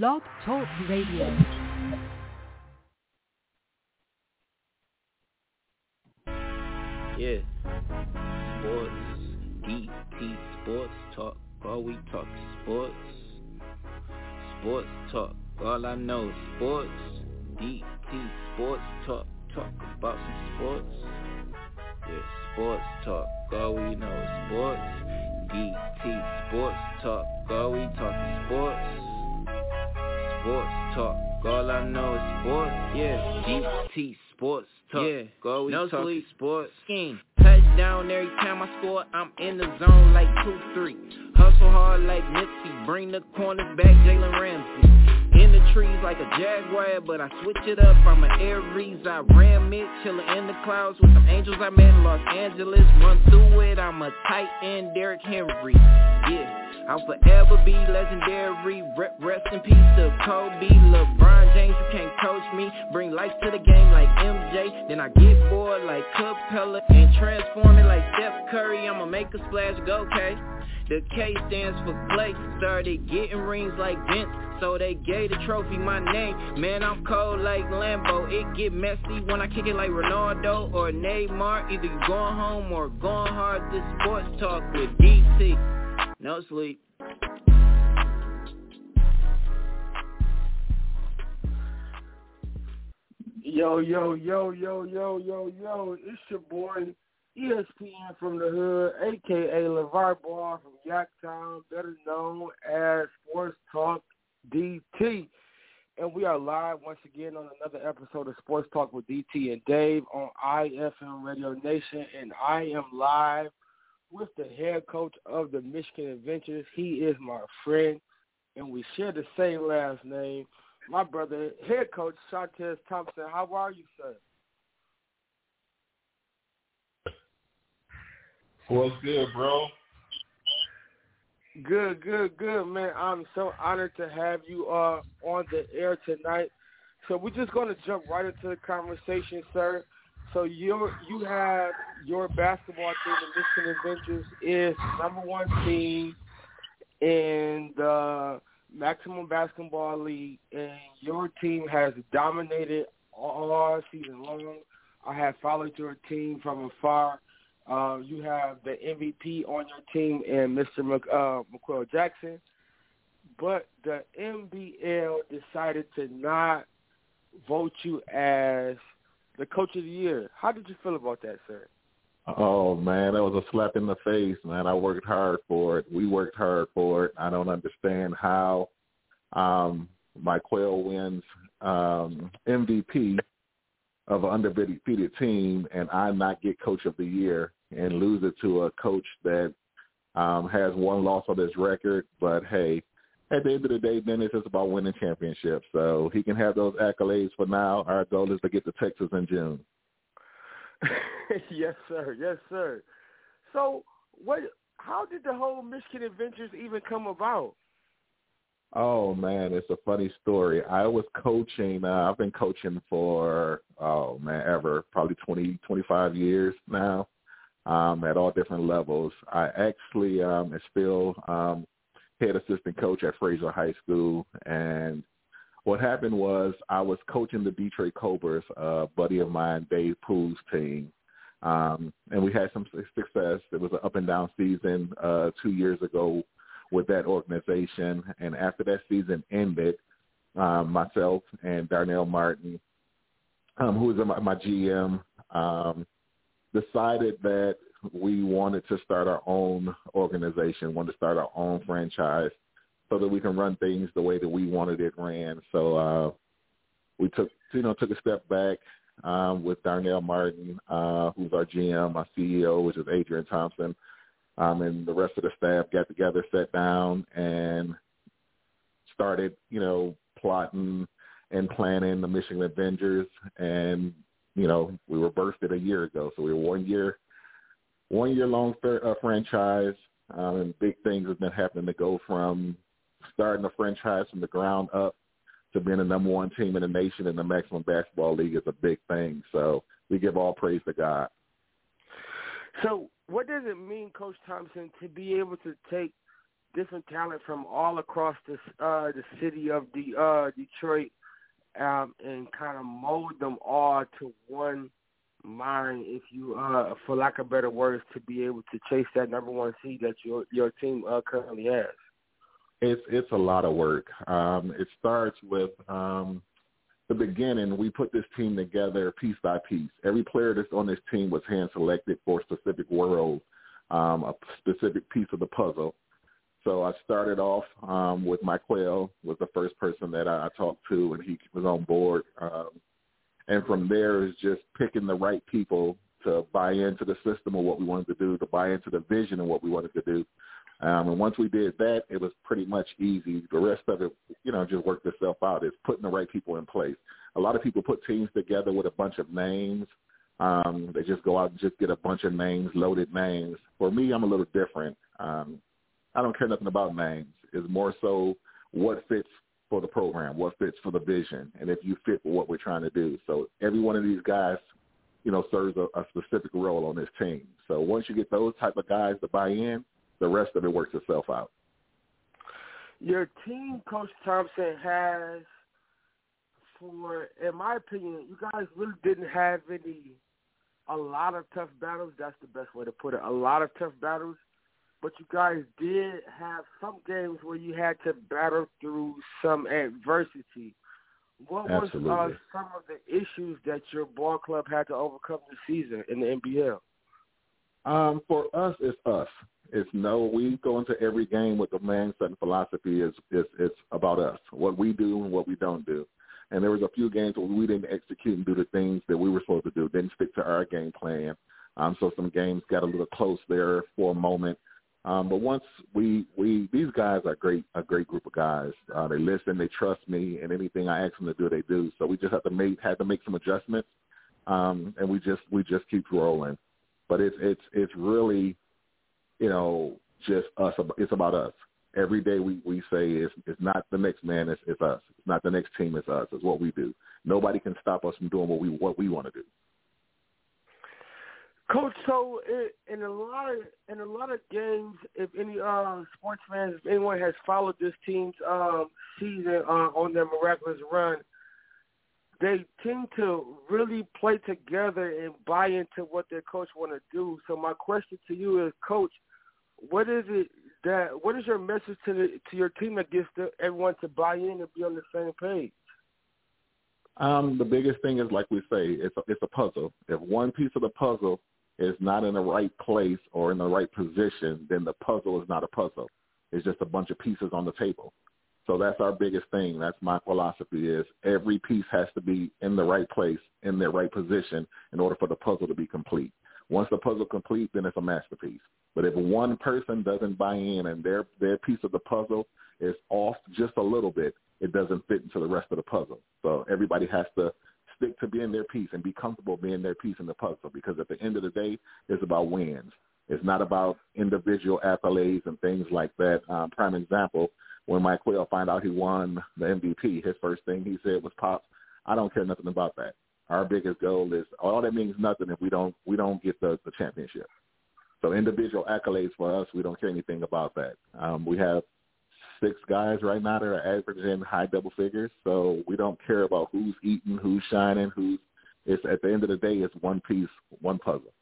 Blog Talk Radio. Yeah. Sports. DT Sports Talk. All we talk sports. Sports Talk. All I know is sports. DT Sports Talk. Talk about some sports. Yeah, sports talk. All we know is sports. DT Sports Talk. All we talk sports. Sports Talk. All I know is sports. Yeah, DT Sports Talk. Yeah, all we no talk sleep. sports. Scheme. Touchdown every time I score, I'm in the zone like 2-3. Hustle hard like Nipsey, bring the corners back, Jalen Ramsey. In the trees like a jaguar, but I switch it up, I'm an Aries. I ram it, chillin' in the clouds with some angels I met in Los Angeles. Run through it, I'm a tight end, Derrick Henry. Yeah. I'll forever be legendary. Re- Rest in peace to Kobe, LeBron James. You can't coach me. Bring life to the game like MJ. Then I get bored like Capela and transform it like Steph Curry. I'ma make a splash, go K. The K stands for Clay. Started getting rings like Vince. So they gave the trophy my name. Man, I'm cold like Lambo. It get messy when I kick it like Ronaldo or Neymar. Either you going home or going hard. This sports talk with DT. No sleep. Yo, yo, yo, yo, yo, yo, yo, it's your boy, ESPN from the Hood, a.k.a. LeVar Ball from Yaktown, better known as Sports Talk DT. And we are live once again on another episode of Sports Talk with DT and Dave on IFM Radio Nation. And I am live with the head coach of the Michigan Avengers. He is my friend, and we share the same last name my brother, head coach Shontez Thompson. How are you, sir? What's good, bro? Good, good, good, man. I'm so honored to have you uh, on the air tonight. So we're just going to jump right into the conversation, sir. So you you have your basketball team, the Michigan Avengers, is number one team in the Maximum Basketball League, and your team has dominated all season long. I have followed your team from afar. Uh, you have the MVP on your team and Mr. Mc, uh, McQuell Jackson, but the MBL decided to not vote you as the coach of the year. How did you feel about that, sir? Oh man, that was a slap in the face, man. I worked hard for it. We worked hard for it. I don't understand how um my Quail wins um MVP of an undefeated team and I not get coach of the year and lose it to a coach that um has one loss on his record. But hey, at the end of the day, then it's just about winning championships. So he can have those accolades for now. Our goal is to get to Texas in June. yes, sir. Yes, sir. So, what? How did the whole Michigan Avengers even come about? Oh man, it's a funny story. I was coaching. Uh, I've been coaching for oh man, ever probably twenty, twenty-five years now, um, at all different levels. I actually um, am still um, head assistant coach at Fraser High School, and what happened was I was coaching the Detroit Cobras, a buddy of mine, Dave Poole's team, um, and we had some success. It was an up and down season uh, two years ago with that organization. And after that season ended, um, myself and Darnell Martin, um, who was my, my GM, um, decided that we wanted to start our own organization, wanted to start our own franchise so that we can run things the way that we wanted it ran. So uh, we took, you know, took a step back um, with Darnell Martin, uh, who's our GM, our CEO, which is Adrian Thompson, um, and the rest of the staff got together, sat down, and started, you know, plotting and planning the Michigan Avengers. And you know, we were birthed a year ago, so we were one year, one year long uh, franchise. Um, and big things have been happening to go from starting a franchise from the ground up to being the number one team in the nation in the Maximum Basketball League is a big thing. So we give all praise to God. So what does it mean, Coach Thompson, to be able to take different talent from all across the uh, the city of the uh, Detroit, um, and kind of mold them all to one mind, if you, uh, for lack of better words, to be able to chase that number one seed that your your team uh, currently has? It's it's a lot of work. Um, it starts with um, the beginning. We put this team together piece by piece. Every player that's on this team was hand selected for a specific role, um, a specific piece of the puzzle. So I started off um, with Quayle was the first person that I, I talked to, and he was on board. Um, and from there is just picking the right people to buy into the system of what we wanted to do, to buy into the vision of what we wanted to do. Um, and once we did that, it was pretty much easy. The rest of it, you know, just worked itself out. It's putting the right people in place. A lot of people put teams together with a bunch of names. Um, they just go out and just get a bunch of names, loaded names. For me, I'm a little different. Um, I don't care nothing about names. It's more so what fits for the program, what fits for the vision, and if you fit for what we're trying to do. So every one of these guys, you know, serves a, a specific role on this team. So once you get those type of guys to buy in, the rest of it works itself out. Your team, Coach Thompson, has, for in my opinion, you guys really didn't have any, a lot of tough battles. That's the best way to put it. A lot of tough battles but you guys did have some games where you had to battle through some adversity. What Absolutely. was uh, some of the issues that your ball club had to overcome this season in the MBL? Um, for us, it's us. It's no. We go into every game with the mindset and philosophy is is it's about us, what we do and what we don't do. And there was a few games where we didn't execute and do the things that we were supposed to do, didn't stick to our game plan. Um, so some games got a little close there for a moment. Um, but once we we these guys are great a great group of guys. Uh, they listen, they trust me, and anything I ask them to do, they do. So we just have to make had to make some adjustments, um, and we just we just keep rolling. But it's it's it's really, you know, just us. It's about us. Every day we we say it's it's not the next man, it's it's us. It's not the next team, it's us. It's what we do. Nobody can stop us from doing what we what we want to do. Coach, so in a lot of in a lot of games, if any uh, sports fans, if anyone has followed this team's um, season uh, on their miraculous run, they tend to really play together and buy into what their coach want to do. So my question to you is, Coach, what is it that what is your message to the to your team that gets the, everyone to buy in and be on the same page? Um, the biggest thing is, like we say, it's a, it's a puzzle. If one piece of the puzzle is not in the right place or in the right position, then the puzzle is not a puzzle. It's just a bunch of pieces on the table. So that's our biggest thing. That's my philosophy is every piece has to be in the right place, in their right position in order for the puzzle to be complete. Once the puzzle complete, then it's a masterpiece. But if one person doesn't buy in and their their piece of the puzzle is off just a little bit, it doesn't fit into the rest of the puzzle. So everybody has to stick to being their piece and be comfortable being their piece in the puzzle because at the end of the day, it's about wins. It's not about individual accolades and things like that. Um, prime example, when Mike Quayle found out he won the MVP, his first thing he said was, "Pops, I don't care nothing about that. Our biggest goal is all that means nothing if we don't we don't get the, the championship. So individual accolades for us, we don't care anything about that. Um, we have six guys right now that are averaging high double figures. So we don't care about who's eating, who's shining, who's. It's at the end of the day, it's one piece, one puzzle.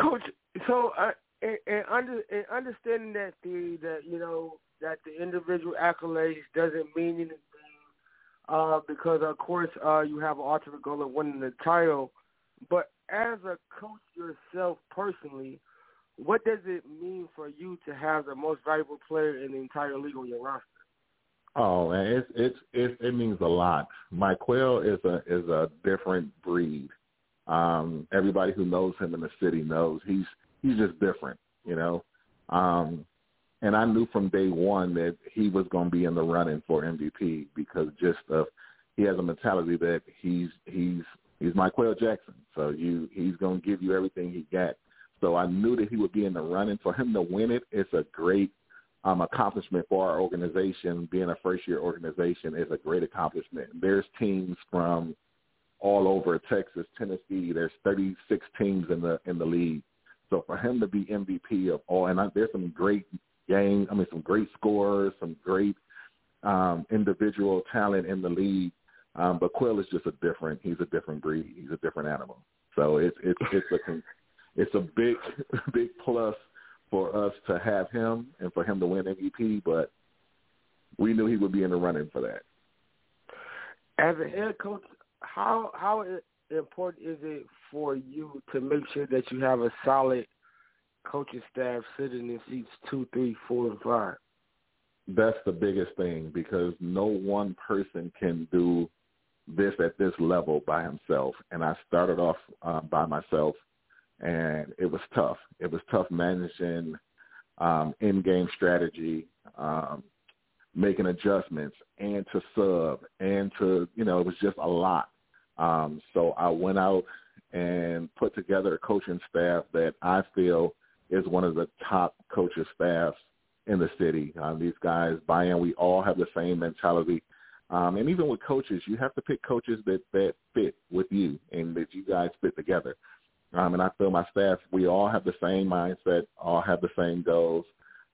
Coach, so uh, and, and, under, and understanding that the that you know that the individual accolades doesn't mean anything, uh, because of course uh, you have an ultimate goal of winning the title, but as a coach yourself personally, what does it mean for you to have the most valuable player in the entire league on your roster? Oh man, it's it's, it's it means a lot. Mike Quayle is a is a different breed. Um, everybody who knows him in the city knows he's he's just different, you know. Um, and I knew from day one that he was going to be in the running for MVP because just of he has a mentality that he's he's he's Quayle Jackson. So you he's going to give you everything he got. So I knew that he would be in the running. For him to win it, it's a great um, accomplishment for our organization. Being a first-year organization is a great accomplishment. There's teams from all over Texas, Tennessee. There's 36 teams in the in the league. So for him to be MVP of all, and I, there's some great games. I mean, some great scorers, some great um, individual talent in the league. Um, but Quill is just a different. He's a different breed. He's a different animal. So it's it's it's a it's a big big plus for us to have him and for him to win MVP. But we knew he would be in the running for that. As a head coach, how how important is it for you to make sure that you have a solid coaching staff sitting in seats two, three, four, and five? That's the biggest thing because no one person can do this at this level by himself. And I started off uh, by myself, and it was tough. It was tough managing um, in-game strategy, um, making adjustments, and to sub, and to you know, it was just a lot. Um, so I went out and put together a coaching staff that I feel is one of the top coaching staffs in the city. Um, these guys buy in. We all have the same mentality. Um, and even with coaches, you have to pick coaches that, that fit with you and that you guys fit together. Um, and I feel my staff, we all have the same mindset, all have the same goals.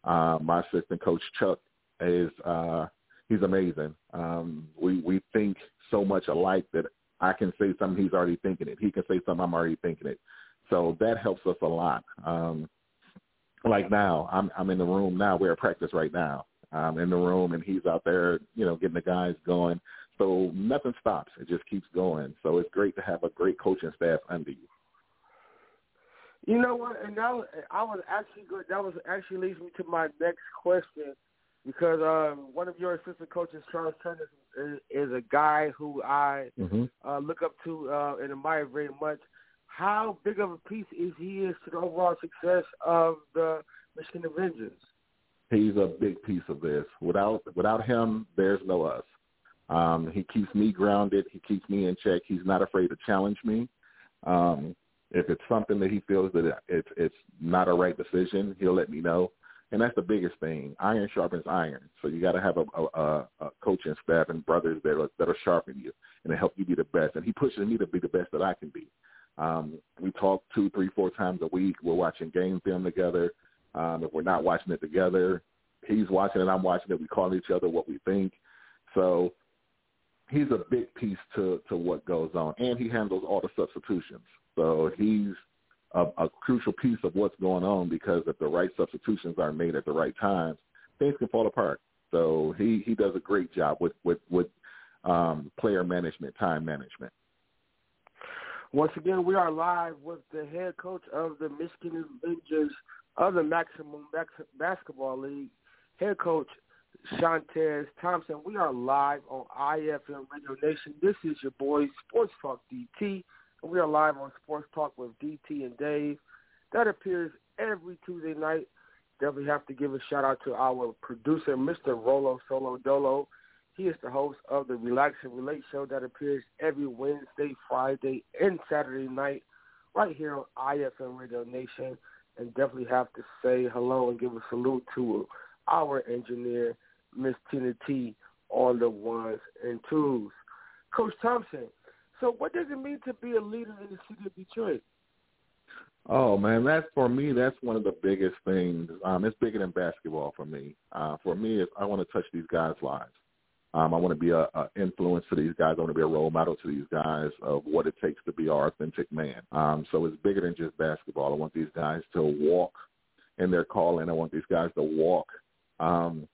Um, my assistant coach Chuck is uh, he's amazing. Um, we we think so much alike that I can say something he's already thinking it. He can say something I'm already thinking it. So that helps us a lot. Um, like now, I'm I'm in the room now. We're at practice right now. I'm in the room and he's out there, you know, getting the guys going. So nothing stops. It just keeps going. So it's great to have a great coaching staff under you. You know what? And that was, I was actually good. That was actually leads me to my next question because um, one of your assistant coaches, Charles Turner, is, is a guy who I mm-hmm. uh, look up to uh, and admire very much. How big of a piece is he is to the overall success of the Michigan Avengers? He's a big piece of this. Without without him, there's no us. Um, he keeps me grounded. He keeps me in check. He's not afraid to challenge me. Um, if it's something that he feels that it's it's not a right decision, he'll let me know and that's the biggest thing. Iron sharpens iron. So you got to have a, a, a coaching staff and brothers that are, that are sharpening you and help you be the best. And he pushes me to be the best that I can be. Um, we talk two, three, four times a week. We're watching game film together. Um, if we're not watching it together, he's watching it, I'm watching it. We call each other what we think. So he's a big piece to to what goes on, and he handles all the substitutions. So he's a, a crucial piece of what's going on because if the right substitutions aren't made at the right times, things can fall apart. So he he does a great job with with with um, player management, time management. Once again, we are live with the head coach of the Michigan Avengers of the Maximum Basketball League, head coach Shontez Thompson. We are live on IFM Radio Nation. This is your boy Sports Talk DT. We are live on Sports Talk with DT and Dave. That appears every Tuesday night. Definitely have to give a shout out to our producer, Mr. Rolo Solo Dolo. He is the host of the Relax and Relate show that appears every Wednesday, Friday, and Saturday night right here on IFM Radio Nation. And definitely have to say hello and give a salute to our engineer, Miss Tina T, on the ones and twos. Coach Thompson, so what does it mean to be a leader in the city of Detroit? Oh man, that's for me. That's one of the biggest things. Um, it's bigger than basketball for me. Uh, for me, is I want to touch these guys' lives. Um, I want to be a, a influence to these guys. I want to be a role model to these guys of what it takes to be our authentic man. Um, so it's bigger than just basketball. I want these guys to walk in their calling. I want these guys to walk um,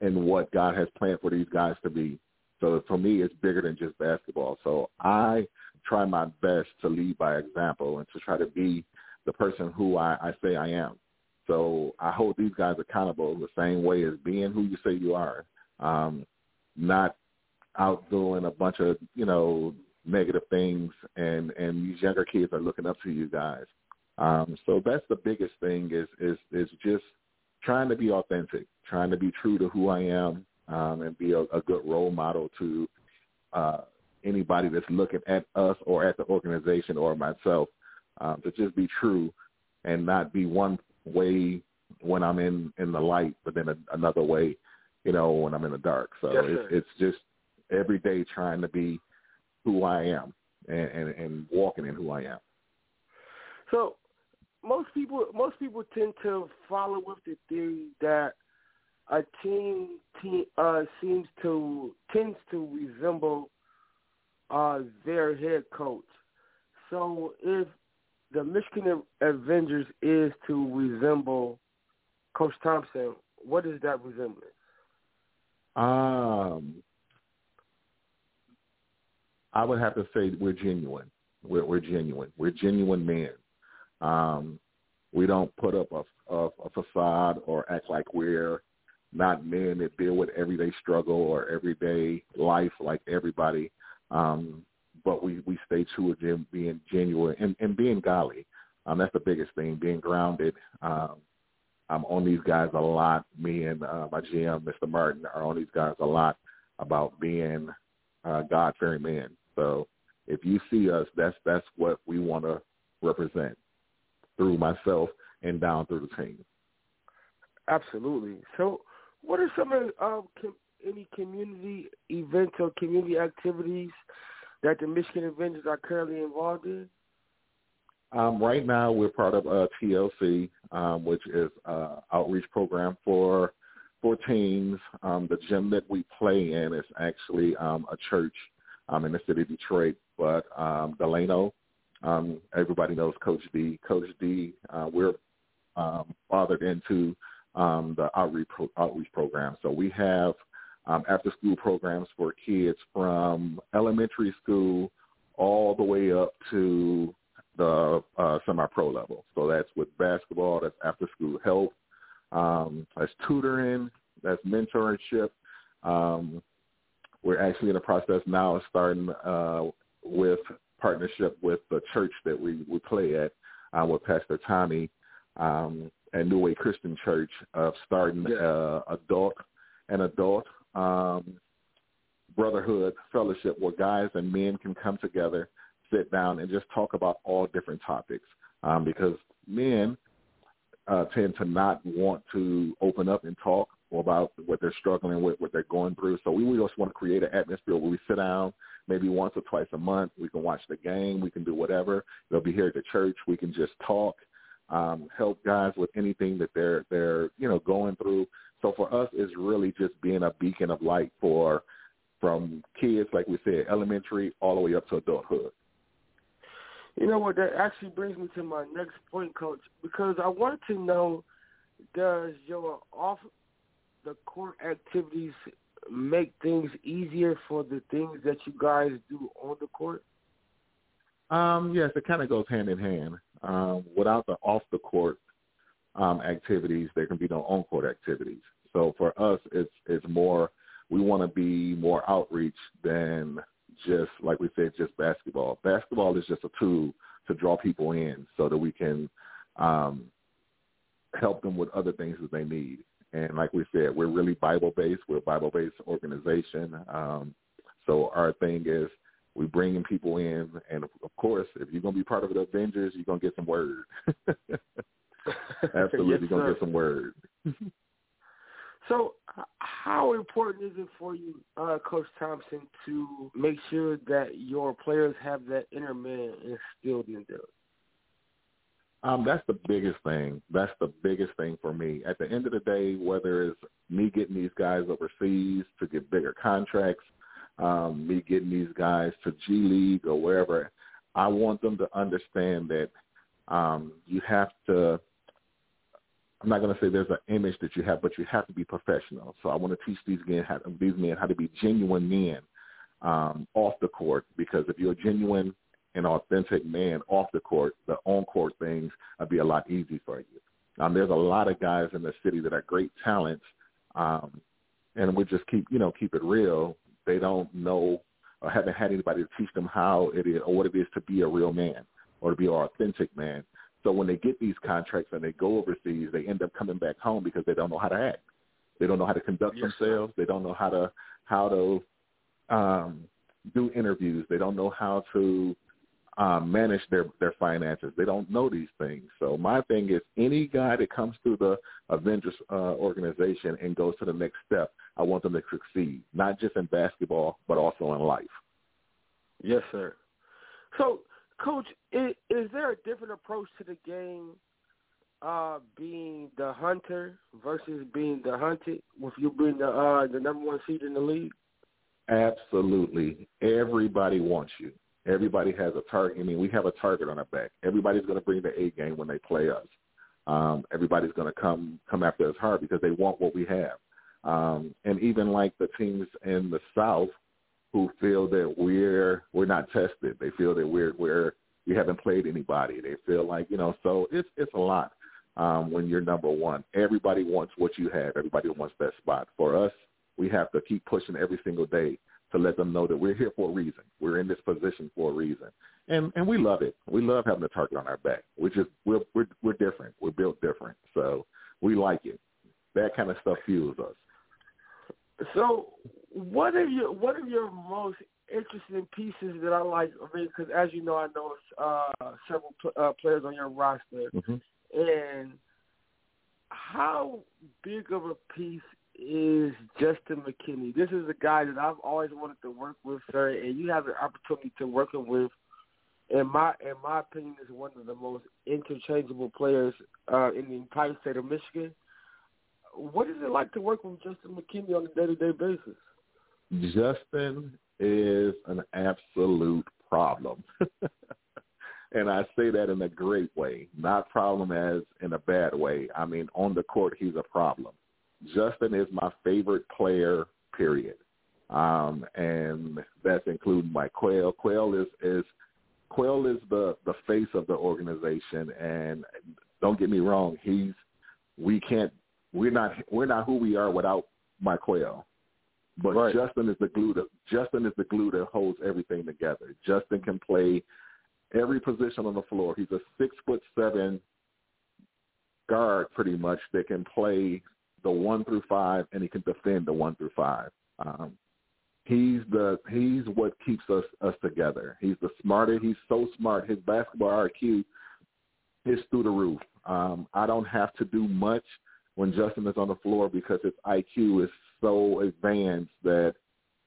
in what God has planned for these guys to be. So for me, it's bigger than just basketball. So I try my best to lead by example and to try to be the person who I, I say I am. So I hold these guys accountable the same way as being who you say you are, um, not out doing a bunch of you know negative things, and and these younger kids are looking up to you guys. Um, so that's the biggest thing is is is just trying to be authentic, trying to be true to who I am, um, and be a, a good role model to uh, anybody that's looking at us or at the organization or myself um, to just be true and not be one way when I'm in in the light, but then a, another way, you know, when I'm in the dark. So yes, it's, it's just every day trying to be who I am and, and, and walking in who I am. So most people most people tend to follow with the theory that a team, team uh, seems to tends to resemble uh, their head coach. So if the Michigan Avengers is to resemble Coach Thompson, what is that resemblance? Um, I would have to say we're genuine. We're, we're genuine. We're genuine men. Um, we don't put up a, a, a facade or act like we're not men that deal with everyday struggle or everyday life like everybody. Um, but we, we stay true to being genuine and, and being godly. Um, that's the biggest thing, being grounded. Um, I'm on these guys a lot. Me and uh, my GM, Mr. Martin, are on these guys a lot about being uh, God-fearing men. So if you see us, that's that's what we want to represent through myself and down through the team. Absolutely. So, what are some of um, com- any community events or community activities that the Michigan Avengers are currently involved in? Um, right now, we're part of uh, TLC, um, which is uh, outreach program for for teens. Um, the gym that we play in is actually um, a church um, in the city of Detroit, but um, Delano, um, everybody knows Coach D. Coach D, uh, we're um, fathered into um, the outreach, pro- outreach program. So we have um, after-school programs for kids from elementary school all the way up to the uh, semi-pro level. So that's with basketball, that's after-school help, um, that's tutoring, that's mentorship. Um, we're actually in the process now of starting uh, with partnership with the church that we, we play at uh, with Pastor Tommy um, at New Way Christian Church of starting yeah. uh, adult and adult um, brotherhood fellowship where guys and men can come together, sit down, and just talk about all different topics. Um, because men uh, tend to not want to open up and talk about what they're struggling with, what they're going through. So we just want to create an atmosphere where we sit down maybe once or twice a month. We can watch the game. We can do whatever. They'll be here at the church. We can just talk, um, help guys with anything that they're they're you know going through. So for us, it's really just being a beacon of light for from kids, like we said, elementary all the way up to adulthood. You know what? That actually brings me to my next point, Coach, because I wanted to know: Does your off the court activities make things easier for the things that you guys do on the court? Um, yes, it kind of goes hand in hand. Um, without the off the court um, activities, there can be no on court activities. So for us, it's it's more we want to be more outreach than just like we said, just basketball. Basketball is just a tool to draw people in so that we can um, help them with other things that they need. And like we said, we're really Bible based. We're a Bible based organization. Um, so our thing is we bringing people in, and of course, if you're gonna be part of the Avengers, you're gonna get some word. Absolutely, yes, you're gonna get some word. so, how important is it for you, uh, Coach Thompson, to make sure that your players have that inner man instilled in them? Um, that's the biggest thing. That's the biggest thing for me. At the end of the day, whether it's me getting these guys overseas to get bigger contracts, um, me getting these guys to G League or wherever, I want them to understand that um, you have to. I'm not going to say there's an image that you have, but you have to be professional. So I want to teach these men how, these men how to be genuine men um, off the court. Because if you're a genuine an authentic man off the court, the on court things would be a lot easier for you. Um, there's a lot of guys in the city that are great talents, um, and we just keep you know keep it real. They don't know or haven't had anybody to teach them how it is or what it is to be a real man or to be an authentic man. So when they get these contracts and they go overseas, they end up coming back home because they don't know how to act. They don't know how to conduct yes. themselves. They don't know how to how to um, do interviews. They don't know how to um, manage their their finances. They don't know these things. So my thing is, any guy that comes through the Avengers uh, organization and goes to the next step, I want them to succeed, not just in basketball, but also in life. Yes, sir. So, Coach, is, is there a different approach to the game uh, being the hunter versus being the hunted, with you being the uh, the number one seed in the league? Absolutely. Everybody wants you. Everybody has a target. I mean, we have a target on our back. Everybody's going to bring the A game when they play us. Um, everybody's going to come come after us hard because they want what we have. Um, and even like the teams in the South who feel that we're we're not tested. They feel that we're we're we haven't played anybody. They feel like you know. So it's it's a lot um, when you're number one. Everybody wants what you have. Everybody wants that spot. For us, we have to keep pushing every single day to let them know that we're here for a reason. We're in this position for a reason, and and we love it. We love having a target on our back. We just we're we're we're different. We're built different, so we like it. That kind of stuff fuels us. So, what are your what are your most interesting pieces that I like? I mean, because as you know, I know uh, several uh, players on your roster, mm-hmm. and how big of a piece is Justin McKinney. This is a guy that I've always wanted to work with, sir, and you have the opportunity to work with. In my in my opinion, is one of the most interchangeable players uh, in the entire state of Michigan. What is it like to work with Justin McKinney on a day to day basis? Justin is an absolute problem. and I say that in a great way, not problem as in a bad way. I mean, on the court, he's a problem. Justin is my favorite player, period. Um, and that's including my Quail. Quail is, is Quail is the, the face of the organization and don't get me wrong, he's we can't we're not we're not who we are without my Quail. But right. Justin is the glue that Justin is the glue that holds everything together. Justin can play every position on the floor. He's a six foot seven guard pretty much that can play the one through five, and he can defend the one through five. Um, he's the he's what keeps us us together. He's the smarter. He's so smart. His basketball IQ is through the roof. Um, I don't have to do much when Justin is on the floor because his IQ is so advanced that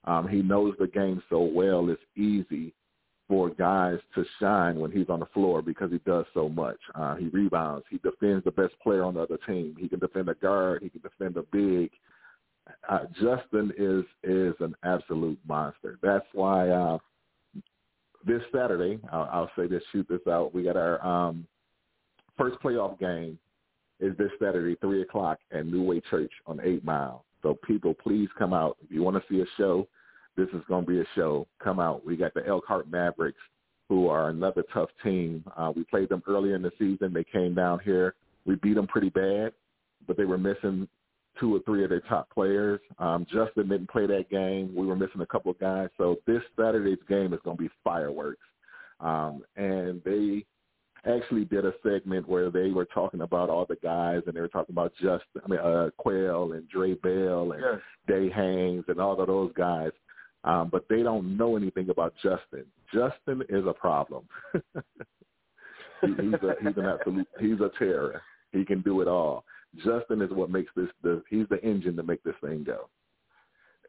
um, he knows the game so well. It's easy for guys to shine when he's on the floor because he does so much. Uh, he rebounds. He defends the best player on the other team. He can defend a guard. He can defend a big. Uh, Justin is is an absolute monster. That's why uh, this Saturday, I'll, I'll say this, shoot this out. We got our um, first playoff game is this Saturday, three o'clock at New Way Church on Eight Mile. So people, please come out if you want to see a show this is going to be a show. Come out. We got the Elkhart Mavericks, who are another tough team. Uh, we played them earlier in the season. They came down here. We beat them pretty bad, but they were missing two or three of their top players. Um, Justin didn't play that game. We were missing a couple of guys. So this Saturday's game is going to be fireworks. Um, and they actually did a segment where they were talking about all the guys and they were talking about Justin, I mean, uh, Quail and Dre Bell and yes. Day Haynes and all of those guys um, but they don't know anything about Justin. Justin is a problem. he, he's a, he's an absolute he's a terror. He can do it all. Justin is what makes this the he's the engine to make this thing go.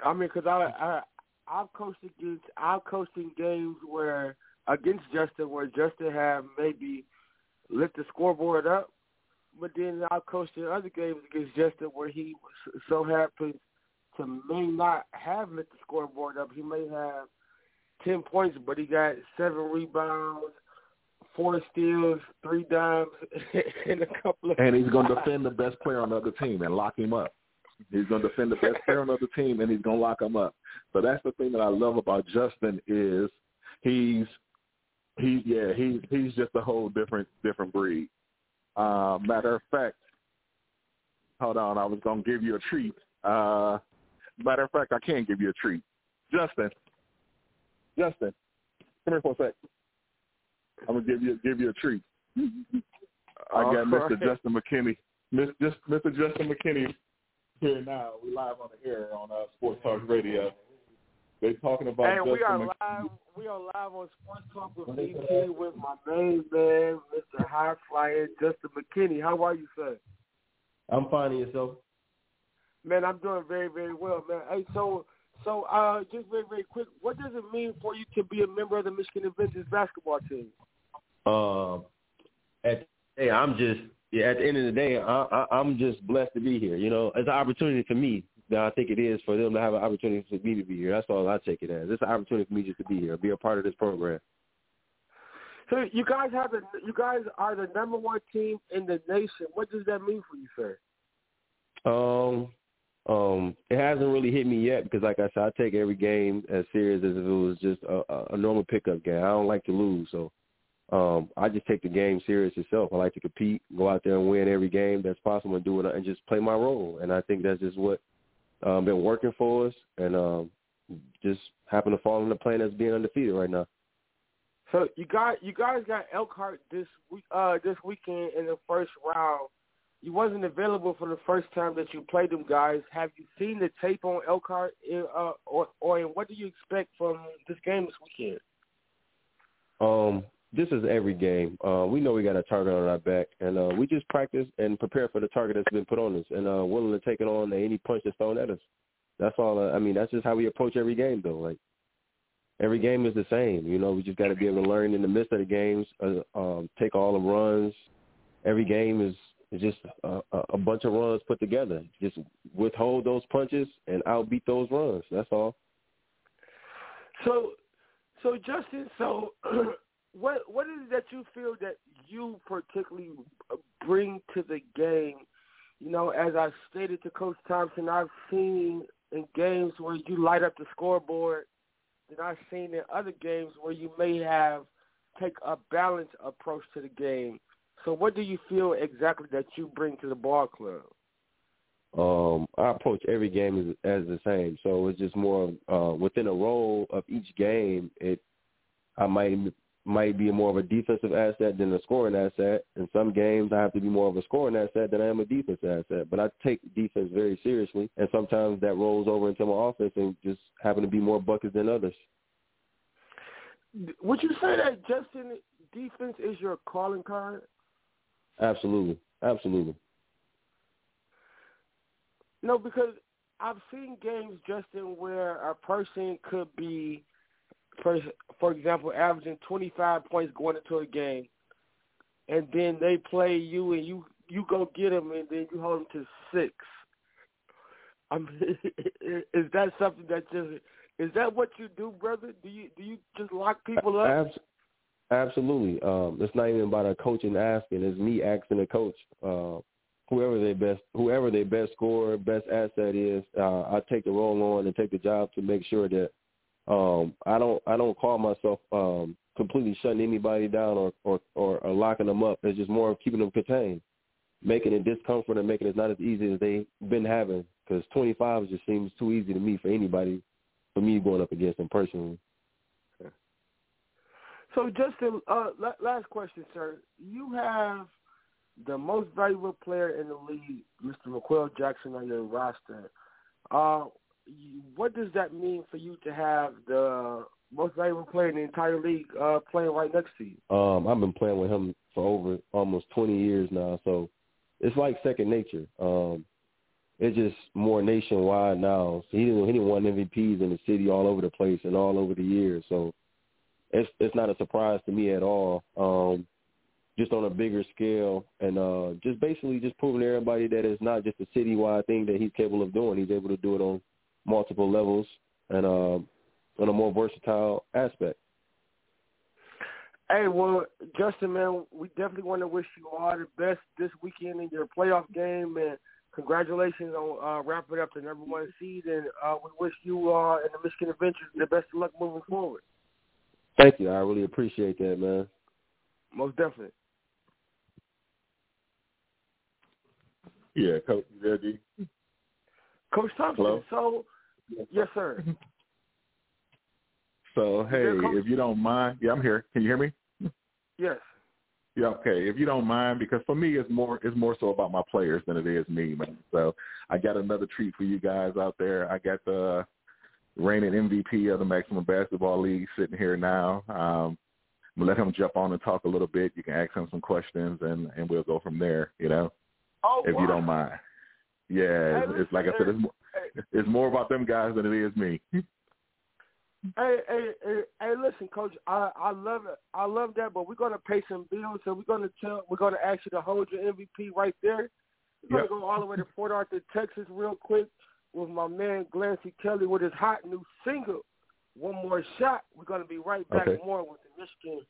I mean, because I I I've coached against I've coached in games where against Justin where Justin had maybe lift the scoreboard up, but then I've coached in other games against Justin where he so happens to may not have lit the scoreboard up. He may have ten points, but he got seven rebounds, four steals, three dimes, and a couple of. And he's going to defend the best player on the other team and lock him up. He's going to defend the best player on the other team, and he's going to lock him up. So that's the thing that I love about Justin is he's he yeah he he's just a whole different different breed. Uh, matter of fact, hold on, I was going to give you a treat. Uh, Matter of fact, I can give you a treat. Justin, Justin, come here for a sec. I'm gonna give you give you a treat. I got Mr. Right. Justin McKinney, Mr. Justin McKinney here now. We live on the air on uh, Sports Talk Radio. They're talking about. Hey, Justin we are live. We are live on Sports Talk with DT with my main man, Mr. High Flyer Justin McKinney. How are you, sir? I'm fine. yourself? Man, I'm doing very, very well, man. Hey, so, so, uh, just very, very quick, what does it mean for you to be a member of the Michigan Avengers basketball team? Uh, at, hey, I'm just, yeah, at the end of the day, I, I, I'm just blessed to be here. You know, it's an opportunity for me. Now I think it is for them to have an opportunity for me to be here. That's all I take it as. It's an opportunity for me just to be here, be a part of this program. So you guys have the you guys are the number one team in the nation. What does that mean for you, sir? Um, um, it hasn't really hit me yet because, like I said, I take every game as serious as if it was just a, a normal pickup game. I don't like to lose, so um, I just take the game serious itself. I like to compete, go out there and win every game that's possible, and do it and just play my role. And I think that's just what um, been working for us, and um, just happen to fall in the plane as being undefeated right now. So you got you guys got Elkhart this week uh this weekend in the first round. You wasn't available for the first time that you played them guys. Have you seen the tape on Elkhart uh or or what do you expect from this game this weekend? Um this is every game. Uh, we know we got a target on our back, and uh, we just practice and prepare for the target that's been put on us, and uh, willing to take it on any punch that's thrown at us. That's all. Uh, I mean, that's just how we approach every game, though. Like every game is the same. You know, we just got to be able to learn in the midst of the games, uh, um, take all the runs. Every game is is just a, a bunch of runs put together. Just withhold those punches and outbeat those runs. That's all. So, so Justin, so what what is it that you feel that you particularly bring to the game? You know, as I stated to Coach Thompson, I've seen in games where you light up the scoreboard that I've seen in other games where you may have take a balanced approach to the game. So what do you feel exactly that you bring to the ball club? Um, I approach every game as, as the same. So it's just more uh, within a role of each game. It I might might be more of a defensive asset than a scoring asset. In some games, I have to be more of a scoring asset than I am a defense asset. But I take defense very seriously, and sometimes that rolls over into my offense and just happen to be more buckets than others. Would you say that Justin defense is your calling card? Absolutely, absolutely. No, because I've seen games, Justin, where a person could be for for example, averaging 25 points going into a game, and then they play you and you you go get them and then you hold them to six. I mean, is that something that just is that what you do, brother? Do you do you just lock people up? Absolutely. Um, it's not even about a coach and asking. It's me asking the coach. Uh, whoever their best, whoever their best scorer, best asset is, uh, I take the role on and take the job to make sure that um, I don't I don't call myself um, completely shutting anybody down or, or, or, or locking them up. It's just more of keeping them contained, making it discomfort and making it not as easy as they've been having. Because 25 just seems too easy to me for anybody, for me going up against them personally. So, Justin, uh, last question, sir. You have the most valuable player in the league, Mr. Maquille Jackson, on your roster. Uh, what does that mean for you to have the most valuable player in the entire league uh, playing right next to you? Um, I've been playing with him for over almost 20 years now, so it's like second nature. Um, it's just more nationwide now. So he didn't he didn't won MVPs in the city all over the place and all over the years. So it's it's not a surprise to me at all. Um, just on a bigger scale and uh, just basically just proving to everybody that it's not just a citywide thing that he's capable of doing. He's able to do it on multiple levels and uh, on a more versatile aspect. Hey, well, Justin, man, we definitely want to wish you all the best this weekend in your playoff game, and congratulations on uh, wrapping up the number one seed. And uh, we wish you uh, and the Michigan Avengers the best of luck moving forward. Thank you. I really appreciate that, man. Most definitely. Yeah, Coach, ready? Coach Thompson. Hello? So, yes, sir. So, hey, if you don't mind, yeah, I'm here. Can you hear me? Yes. Yeah, okay. If you don't mind, because for me, it's more it's more so about my players than it is me, man. So I got another treat for you guys out there. I got the reigning MVP of the Maximum Basketball League sitting here now. Um, gonna let him jump on and talk a little bit. You can ask him some questions, and and we'll go from there. You know, oh, if wow. you don't mind. Yeah, it's, it's like I said, it's more, it's more about them guys than it is me. Hey, hey, hey, hey, listen, Coach. I I love it. I love that, but we're gonna pay some bills, so we're gonna tell. We're gonna ask you to hold your MVP right there. We're Yep. gonna go all the way to Port Arthur, Texas, real quick, with my man Glancy Kelly with his hot new single, "One More Shot." We're gonna be right back Okay. more with the Michigan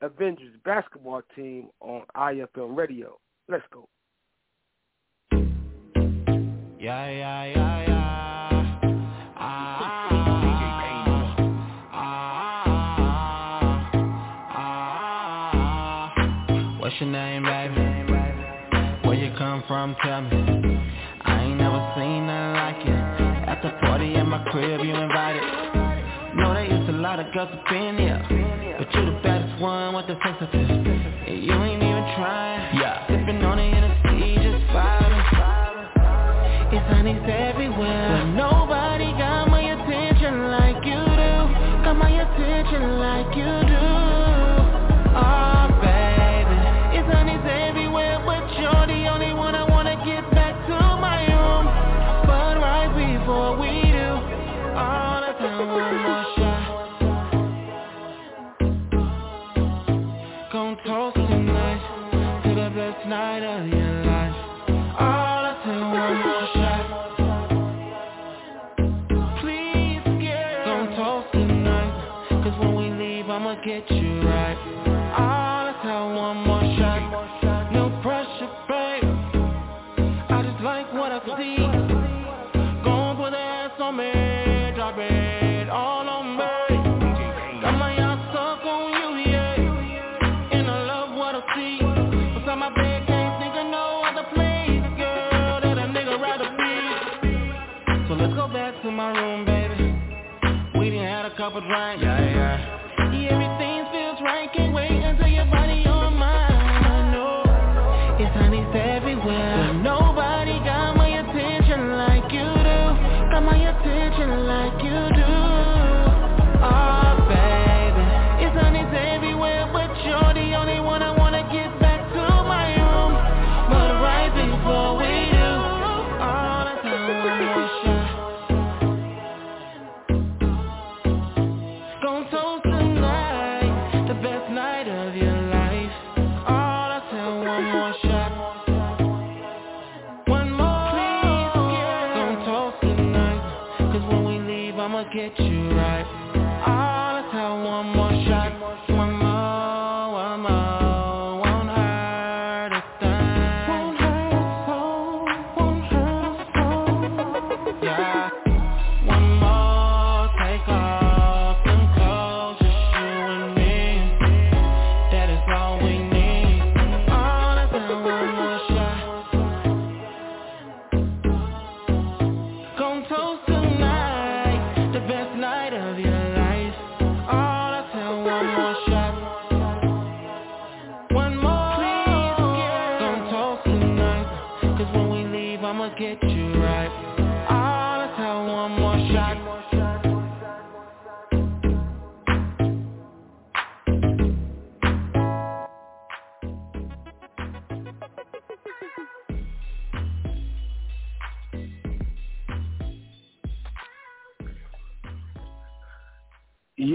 Avengers basketball team on IFM Radio. Let's go. Yeah, yeah, yeah, yeah. Ah, ah, ah, ah. What's your name, baby? Where you come from, tell me. I ain't never seen nothing like At the party in my crib, you invited. Know there is a lot of girls up in here. But you the baddest one with the sensitive. And you ain't even trying. Yeah. Sipping on a sea, just vibing. It's honey's everywhere I'ma get you right. All I take one more shot. No pressure, babe. I just like what I see. Gon' put the ass on me. Drop it all on me. Got my eyes stuck on you, yeah. And I love what I see. Beside my bed, can't think of no other place, girl, that a nigga rather be. So let's go back to my room, baby. We done had a couple drinks, yeah, yeah. Wait until your body get you right.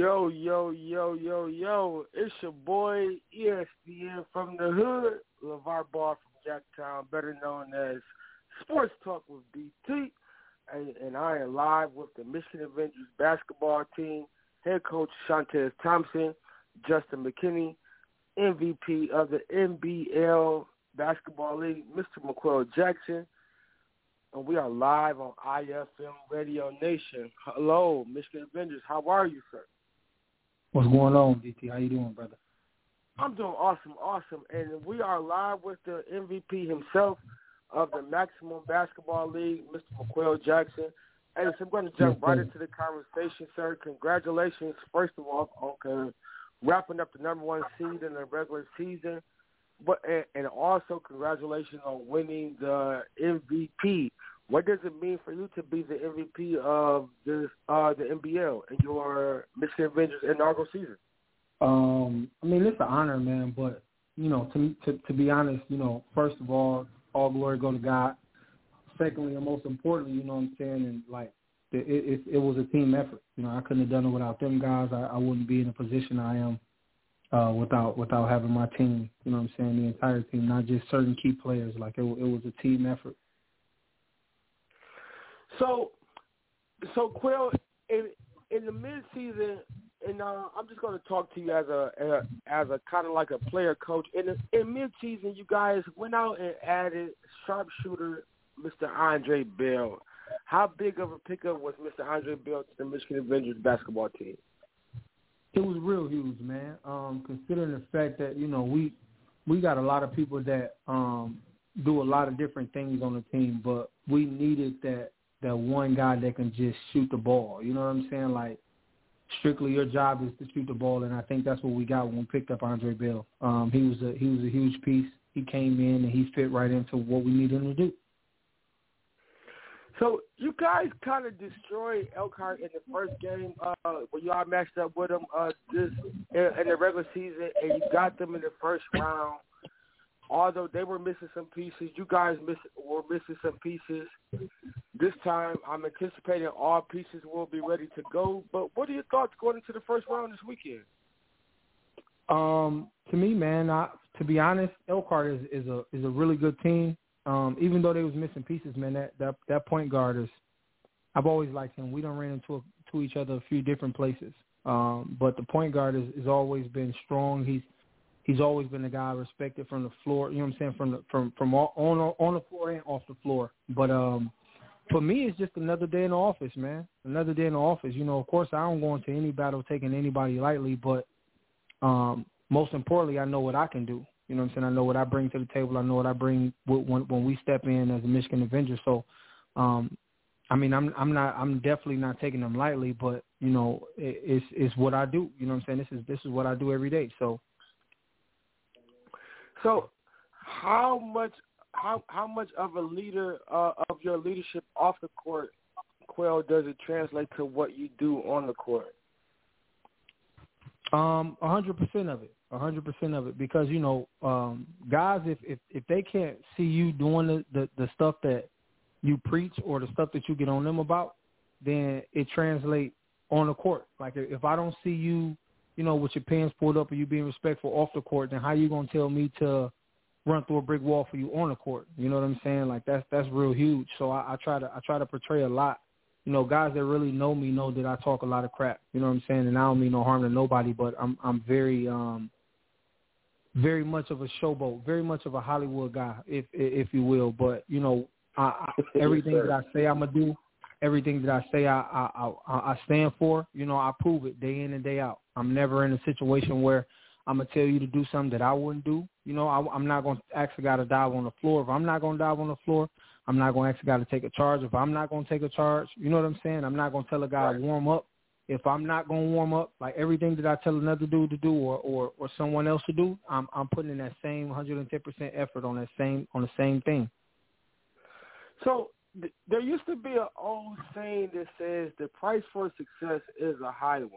Yo, yo, yo, yo, yo. It's your boy ESPN from the hood, LeVar Ball from Jacktown, better known as Sports Talk with DT. And, and I am live with the Michigan Avengers basketball team, head coach Shontez Thompson, Justin McKinney, MVP of the MBL Basketball League, Mr. McQuell Jackson. And we are live on IFM Radio Nation. Hello, Michigan Avengers. How are you, sir? What's going on, DT? How you doing, brother? I'm doing awesome, awesome. And we are live with the MVP himself of the Maximum Basketball League, Mr. McQuell Jackson. Hey, so I'm going to jump right into the conversation, sir. Congratulations, first of all, on uh, wrapping up the number one seed in the regular season. But and, and also congratulations on winning the MVP. What does it mean for you to be the MVP of this uh, the MBL in your Michigan Avengers inaugural season? Um, I mean, it's an honor, man. But you know, to to to be honest, you know, first of all, all glory go to God. Secondly, and most importantly, you know what I'm saying, and like it, it, it was a team effort. You know, I couldn't have done it without them guys. I, I wouldn't be in the position I am uh, without without having my team. You know what I'm saying? The entire team, not just certain key players. Like it, it was a team effort. So, so Quill, in in the mid season, and uh, I'm just going to talk to you as a, as a kind of like a player coach. In in mid season, you guys went out and added sharpshooter Mr. Andre Bell. How big of a pickup was Mr. Andre Bell to the Michigan Avengers basketball team? It was real huge, man. Um, considering the fact that you know we we got a lot of people that um, do a lot of different things on the team, but we needed that that one guy that can just shoot the ball. You know what I'm saying? Like strictly your job is to shoot the ball, and I think that's what we got when we picked up Andre Bell. Um, he was a he was a huge piece. He came in and he fit right into what we needed him to do. So you guys kind of destroyed Elkhart in the first game uh, when y'all matched up with them uh, this in, in the regular season, and you got them in the first round. Although they were missing some pieces, you guys miss, were missing some pieces. This time, I'm anticipating all pieces will be ready to go. But what are your thoughts going into the first round this weekend? Um, to me, man, I, to be honest, Elkhart is, is a is a really good team. Um, even though they was missing pieces, man, that that that point guard is. I've always liked him. We don't ran into a, to each other a few different places, um, but the point guard has, has always been strong. He's he's always been a guy respected from the floor. You know what I'm saying? From the from from all, on on the floor and off the floor. But um, for me, it's just another day in the office, man. Another day in the office. You know, of course, I don't go into any battle taking anybody lightly, but um, most importantly, I know what I can do. You know what I'm saying? I know what I bring to the table. I know what I bring when when we step in as a Michigan Avenger. So, um, I mean, I'm I'm not I'm definitely not taking them lightly, but you know, it, it's it's what I do. You know what I'm saying? This is this is what I do every day. So, so how much how how much of a leader uh, of your leadership off the court, Quell, does it translate to what you do on the court? Um, a hundred percent of it a hundred percent of it because you know um guys if if if they can't see you doing the, the the stuff that you preach or the stuff that you get on them about then it translates on the court like if i don't see you you know with your pants pulled up or you being respectful off the court then how you gonna tell me to run through a brick wall for you on the court you know what i'm saying like that's that's real huge so i, I try to i try to portray a lot you know, guys that really know me know that I talk a lot of crap. You know what I'm saying? And I don't mean no harm to nobody, but I'm I'm very um very much of a showboat, very much of a Hollywood guy, if if you will. But you know, I, I, everything that I say I'm gonna do, everything that I say I, I I I stand for. You know, I prove it day in and day out. I'm never in a situation where I'm gonna tell you to do something that I wouldn't do. You know, I, I'm not gonna ask a guy to dive on the floor. If I'm not gonna dive on the floor, I'm not gonna ask a guy to take a charge. If I'm not gonna take a charge, you know what I'm saying? I'm not gonna tell a guy right. to warm up if I'm not gonna warm up, like everything that I tell another dude to do or or, or someone else to do, I'm I'm putting in that same 110 percent effort on that same on the same thing. So there used to be an old saying that says the price for success is a high one.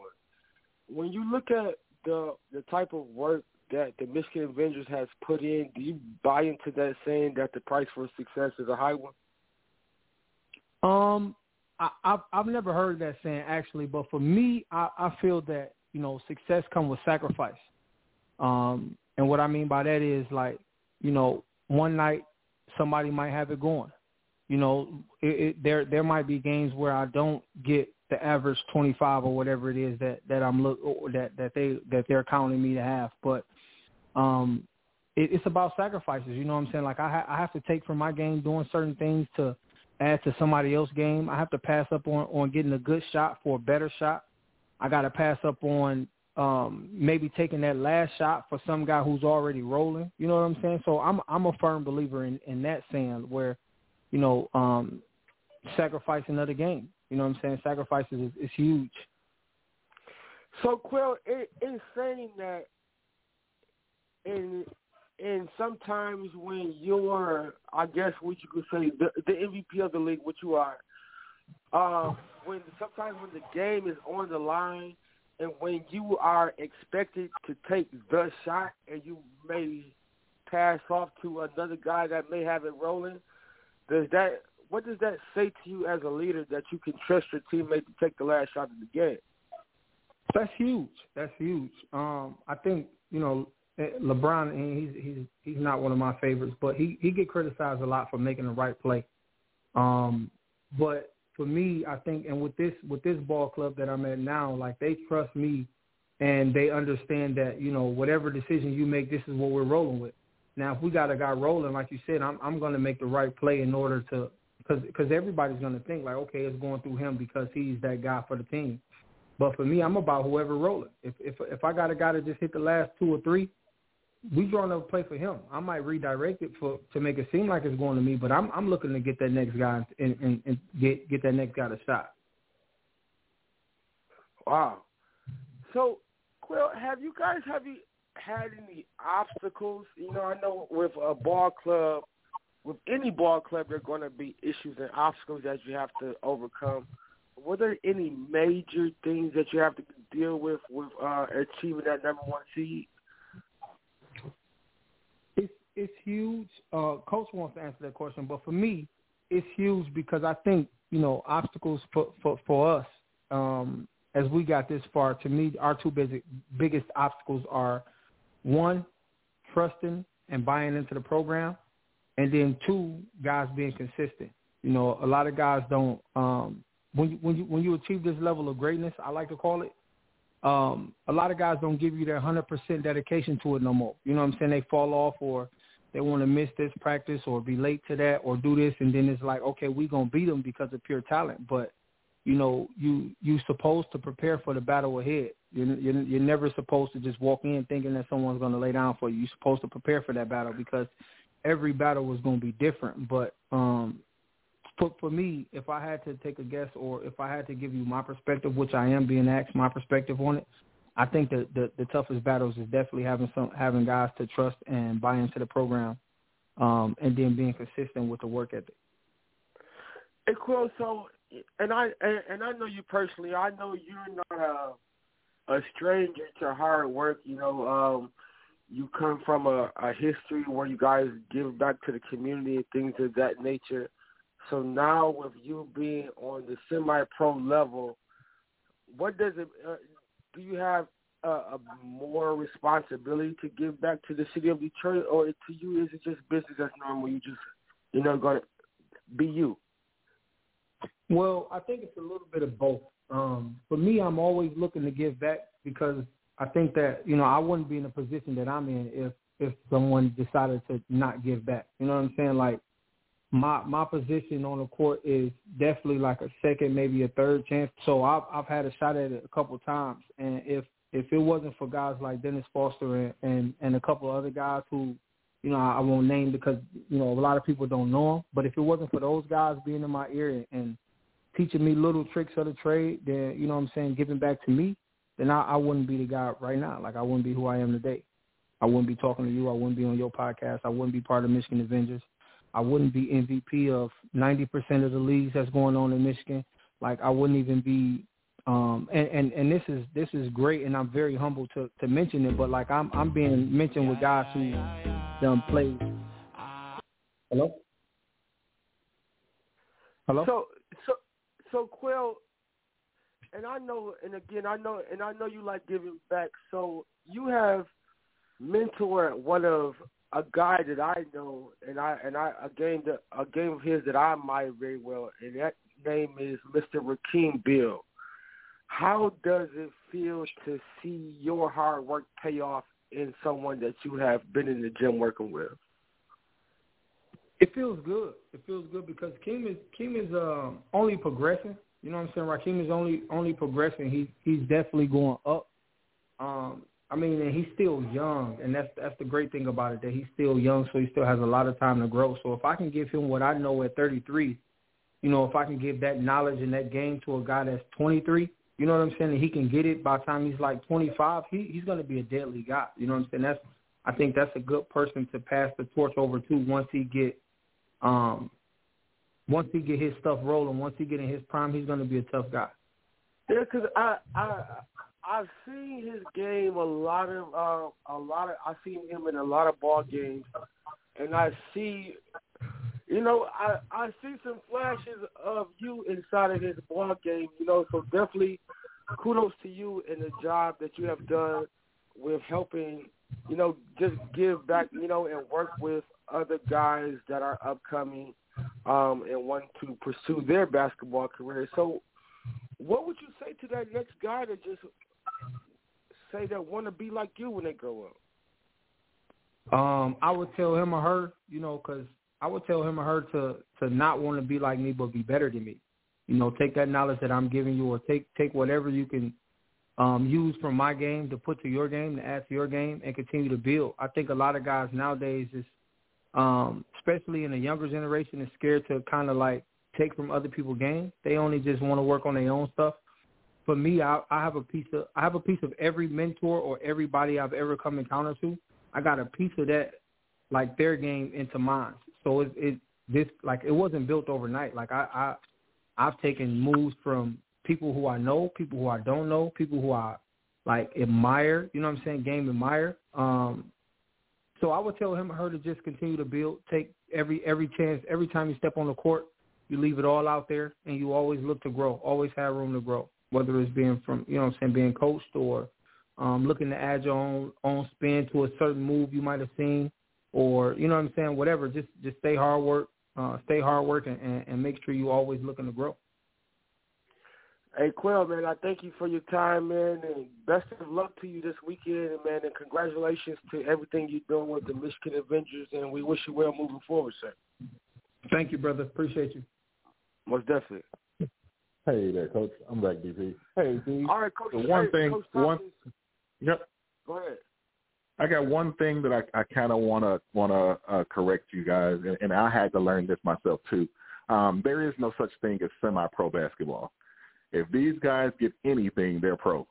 When you look at the the type of work that the Michigan Avengers has put in, do you buy into that saying that the price for success is a high one? Um, I, I've I've never heard that saying actually, but for me, I, I feel that you know success comes with sacrifice. Um, and what I mean by that is like, you know, one night somebody might have it going. You know, it, it, there there might be games where I don't get the average 25 or whatever it is that that I'm look that that they that they're counting me to have, but um, it, it's about sacrifices. You know what I'm saying? Like I ha- I have to take from my game doing certain things to add to somebody else's game. I have to pass up on on getting a good shot for a better shot. I got to pass up on um maybe taking that last shot for some guy who's already rolling. You know what I'm saying? So I'm I'm a firm believer in in that saying where, you know, um sacrifice another game. You know what I'm saying? Sacrifices is, is huge. So Quill, in, in saying that, in and sometimes when you're, I guess what you could say, the, the MVP of the league, what you are, uh, when sometimes when the game is on the line and when you are expected to take the shot and you may pass off to another guy that may have it rolling, does that what does that say to you as a leader that you can trust your teammate to take the last shot of the game? That's huge. That's huge. Um, I think you know eh, LeBron. And he's he's he's not one of my favorites, but he he get criticized a lot for making the right play. Um, but for me, I think, and with this with this ball club that I'm at now, like they trust me, and they understand that you know whatever decision you make, this is what we're rolling with. Now, if we got a guy rolling, like you said, I'm I'm going to make the right play in order to because because everybody's going to think like, okay, it's going through him because he's that guy for the team. But for me, I'm about whoever rolling. If if if I got a guy to just hit the last two or three, we drawing up a play for him. I might redirect it for to make it seem like it's going to me, but I'm I'm looking to get that next guy and and, and get get that next guy to shot. Wow. So, Quill, have you guys have you had any obstacles? You know, I know with a ball club, with any ball club, there are going to be issues and obstacles that you have to overcome. Were there any major things that you have to deal with with uh, achieving that number one seed? It's it's huge. Uh, Coach wants to answer that question, but for me, it's huge because I think you know obstacles for for, for us um, as we got this far. To me, our two basic, biggest obstacles are one, trusting and buying into the program, and then two, guys being consistent. You know, a lot of guys don't. Um, when you, when you when you achieve this level of greatness, I like to call it. Um, a lot of guys don't give you their hundred percent dedication to it no more. You know what I'm saying? They fall off or they want to miss this practice or be late to that or do this, and then it's like, okay, we gonna beat them because of pure talent. But you know, you you supposed to prepare for the battle ahead. You're, you're, you're never supposed to just walk in thinking that someone's going to lay down for you. You're supposed to prepare for that battle because every battle was going to be different. But um, for, for me, if I had to take a guess or if I had to give you my perspective, which I am being asked my perspective on it, I think that the, the toughest battles is definitely having some having guys to trust and buy into the program, um, and then being consistent with the work ethic. Hey, Quill, so and I and, and I know you personally. I know you're not a a stranger to hard work. You know, um, you come from a, a history where you guys give back to the community and things of that nature. So now, with you being on the semi-pro level, what does it? Uh, do you have a, a more responsibility to give back to the city of Detroit, or to you is it just business as normal? You just, you know, going to be you. Well, I think it's a little bit of both. Um, for me, I'm always looking to give back because I think that you know I wouldn't be in the position that I'm in if if someone decided to not give back. You know what I'm saying? Like my my position on the court is definitely like a second, maybe a third chance. So I've I've had a shot at it a couple times, and if if it wasn't for guys like Dennis Foster and and, and a couple other guys who, you know, I, I won't name because you know a lot of people don't know them, but if it wasn't for those guys being in my ear and teaching me little tricks of the trade, then you know what I'm saying, giving back to me, then I, I wouldn't be the guy right now. Like I wouldn't be who I am today. I wouldn't be talking to you. I wouldn't be on your podcast. I wouldn't be part of Michigan Avengers. I wouldn't be MVP of 90% of the leagues that's going on in Michigan. Like I wouldn't even be um and, and and this is this is great and I'm very humble to to mention it but like I'm I'm being mentioned with guys who done played Hello? Hello? So so Quill, and I know, and again, I know, and I know you like giving back. So you have mentored one of a guy that I know, and I and I a game a game of his that I admire very well, and that name is Mr. Rakeem Bill. How does it feel to see your hard work pay off in someone that you have been in the gym working with? It feels good. It feels good because Kim is Kim is um, only progressing. You know what I'm saying? Rakeem is only only progressing. He's he's definitely going up. Um, I mean, and he's still young, and that's that's the great thing about it that he's still young, so he still has a lot of time to grow. So if I can give him what I know at 33, you know, if I can give that knowledge and that game to a guy that's 23, you know what I'm saying, and he can get it by the time he's like 25, he he's going to be a deadly guy. You know what I'm saying? That's I think that's a good person to pass the torch over to once he get um, once he get his stuff rolling, once he get in his prime, he's going to be a tough guy. Yeah, because I I I've seen his game a lot of uh, a lot of I've seen him in a lot of ball games, and I see you know, I I see some flashes of you inside of his ball game. You know, so definitely kudos to you and the job that you have done with helping, you know, just give back, you know, and work with other guys that are upcoming um, and want to pursue their basketball career. So, what would you say to that next guy that just say that want to be like you when they grow up? Um, I would tell him or her, you know, because I would tell him or her to to not want to be like me, but be better than me. You know, take that knowledge that I'm giving you, or take take whatever you can um, use from my game to put to your game, to add to your game, and continue to build. I think a lot of guys nowadays is, um, especially in the younger generation, is scared to kind of like take from other people's game. They only just want to work on their own stuff. For me, I, I have a piece of I have a piece of every mentor or everybody I've ever come encounter to. I got a piece of that, like their game, into mine. So it, it this like it wasn't built overnight. Like I, I I've taken moves from people who I know, people who I don't know, people who I like admire, you know what I'm saying, game admire. Um so I would tell him or her to just continue to build, take every every chance, every time you step on the court, you leave it all out there and you always look to grow, always have room to grow. Whether it's being from you know what I'm saying, being coached or um looking to add your own own spin to a certain move you might have seen or you know what I'm saying, whatever, just just stay hard work, uh, stay hard work and, and, and make sure you always looking to grow. Hey, Quill, man, I thank you for your time, man, and best of luck to you this weekend, man, and congratulations to everything you're doing with the Michigan Avengers, and we wish you well moving forward, sir. Thank you, brother. Appreciate you. Most definitely. Hey there, Coach. I'm back, DP. Hey, D. All right, Coach. The one hey, thing, Coach one. Yep. Go ahead. I got one thing that I, I kind of want to want to uh, correct you guys, and, and I had to learn this myself too. Um, there is no such thing as semi-pro basketball. If these guys get anything, they're pro.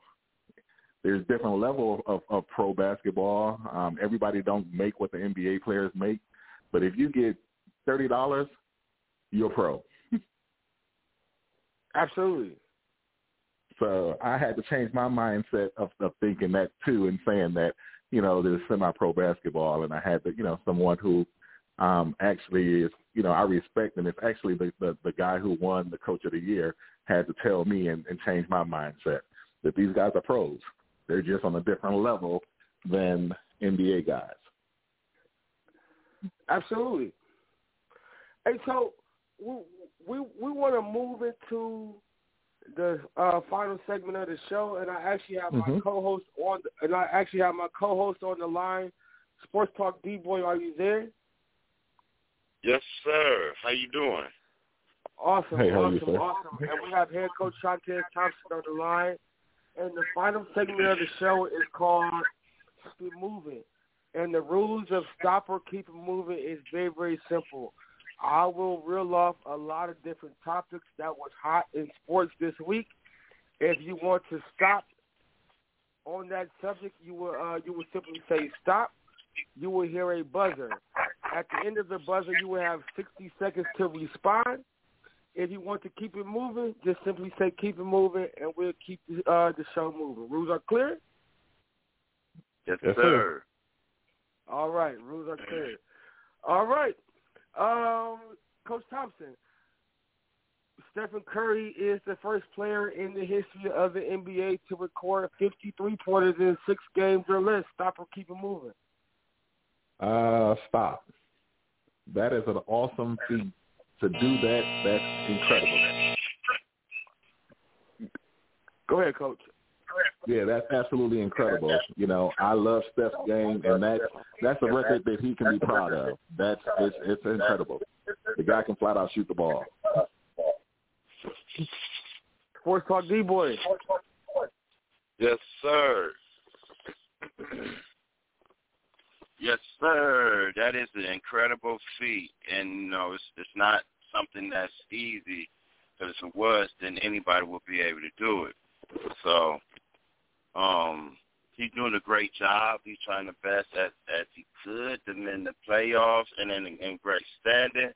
There's different level of, of pro basketball. Um, everybody don't make what the NBA players make, but if you get thirty dollars, you're pro. Absolutely. So I had to change my mindset of, of thinking that too, and saying that you know there's semi-pro basketball, and I had to you know someone who um, actually is you know I respect, and it's actually the, the the guy who won the Coach of the Year had to tell me and, and change my mindset that these guys are pros. They're just on a different level than NBA guys. Absolutely. Hey, so we we we want to move into the uh, final segment of the show, and I actually have mm-hmm. my co-host on, the, and I actually have my co-host on the line. Sports Talk D Boy, are you there? Yes, sir. How you doing? Awesome, hey, awesome, you, awesome. And we have head coach Shante Thompson on the line. And the final segment of the show is called Keep Moving. And the rules of stop or keep it moving is very, very simple. I will reel off a lot of different topics that was hot in sports this week. If you want to stop on that subject, you will uh, you will simply say stop. You will hear a buzzer. At the end of the buzzer, you will have 60 seconds to respond. If you want to keep it moving, just simply say keep it moving, and we'll keep uh, the show moving. Rules are clear? Yes, yes sir. sir. All right, rules are clear. All right. Um, Coach Thompson, Stephen Curry is the first player in the history of the NBA to record 53 pointers in six games or less. Stop or keep it moving. Uh, stop. That is an awesome feat to do that. That's incredible. Go ahead, Coach. Yeah, that's absolutely incredible. You know, I love Steph's game, and that that's a record that he can be proud of. That's it's it's incredible. The guy can flat out shoot the ball. Sports Talk D boy. Yes, sir. Yes, sir. That is an incredible feat, and you know, it's it's not something that's easy. Because if it was, then anybody would be able to do it. So, um, he's doing a great job. He's trying the best as as he could to win the playoffs and in, in great standing.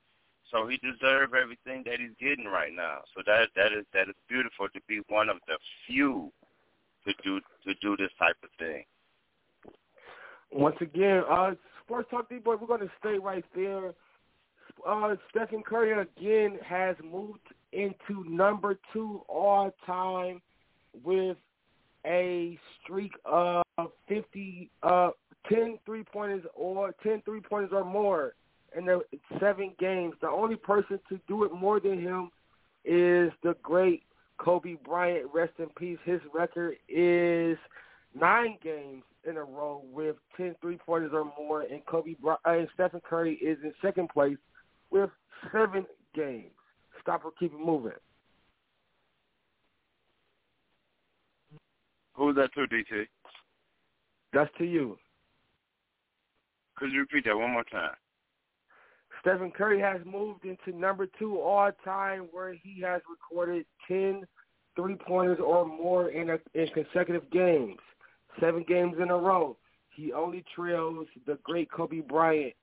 So he deserves everything that he's getting right now. So that that is that is beautiful to be one of the few to do to do this type of thing. Once again, uh, Sports Talk D boy, we're going to stay right there. uh, Stephen Curry again has moved into number two all time with a streak of 50, uh, 10 three pointers or 10 three pointers or more in the seven games. The only person to do it more than him is the great Kobe Bryant. Rest in peace. His record is nine games in a row with 10 three pointers or more, and Kobe Bryant, uh, Stephen Curry is in second place with seven games. Stop or keep it moving. Who's that to, DT? That's to you. Could you repeat that one more time? Stephen Curry has moved into number two all time, where he has recorded 10 three pointers or more in, a, in consecutive games, seven games in a row. He only trails the great Kobe Bryant.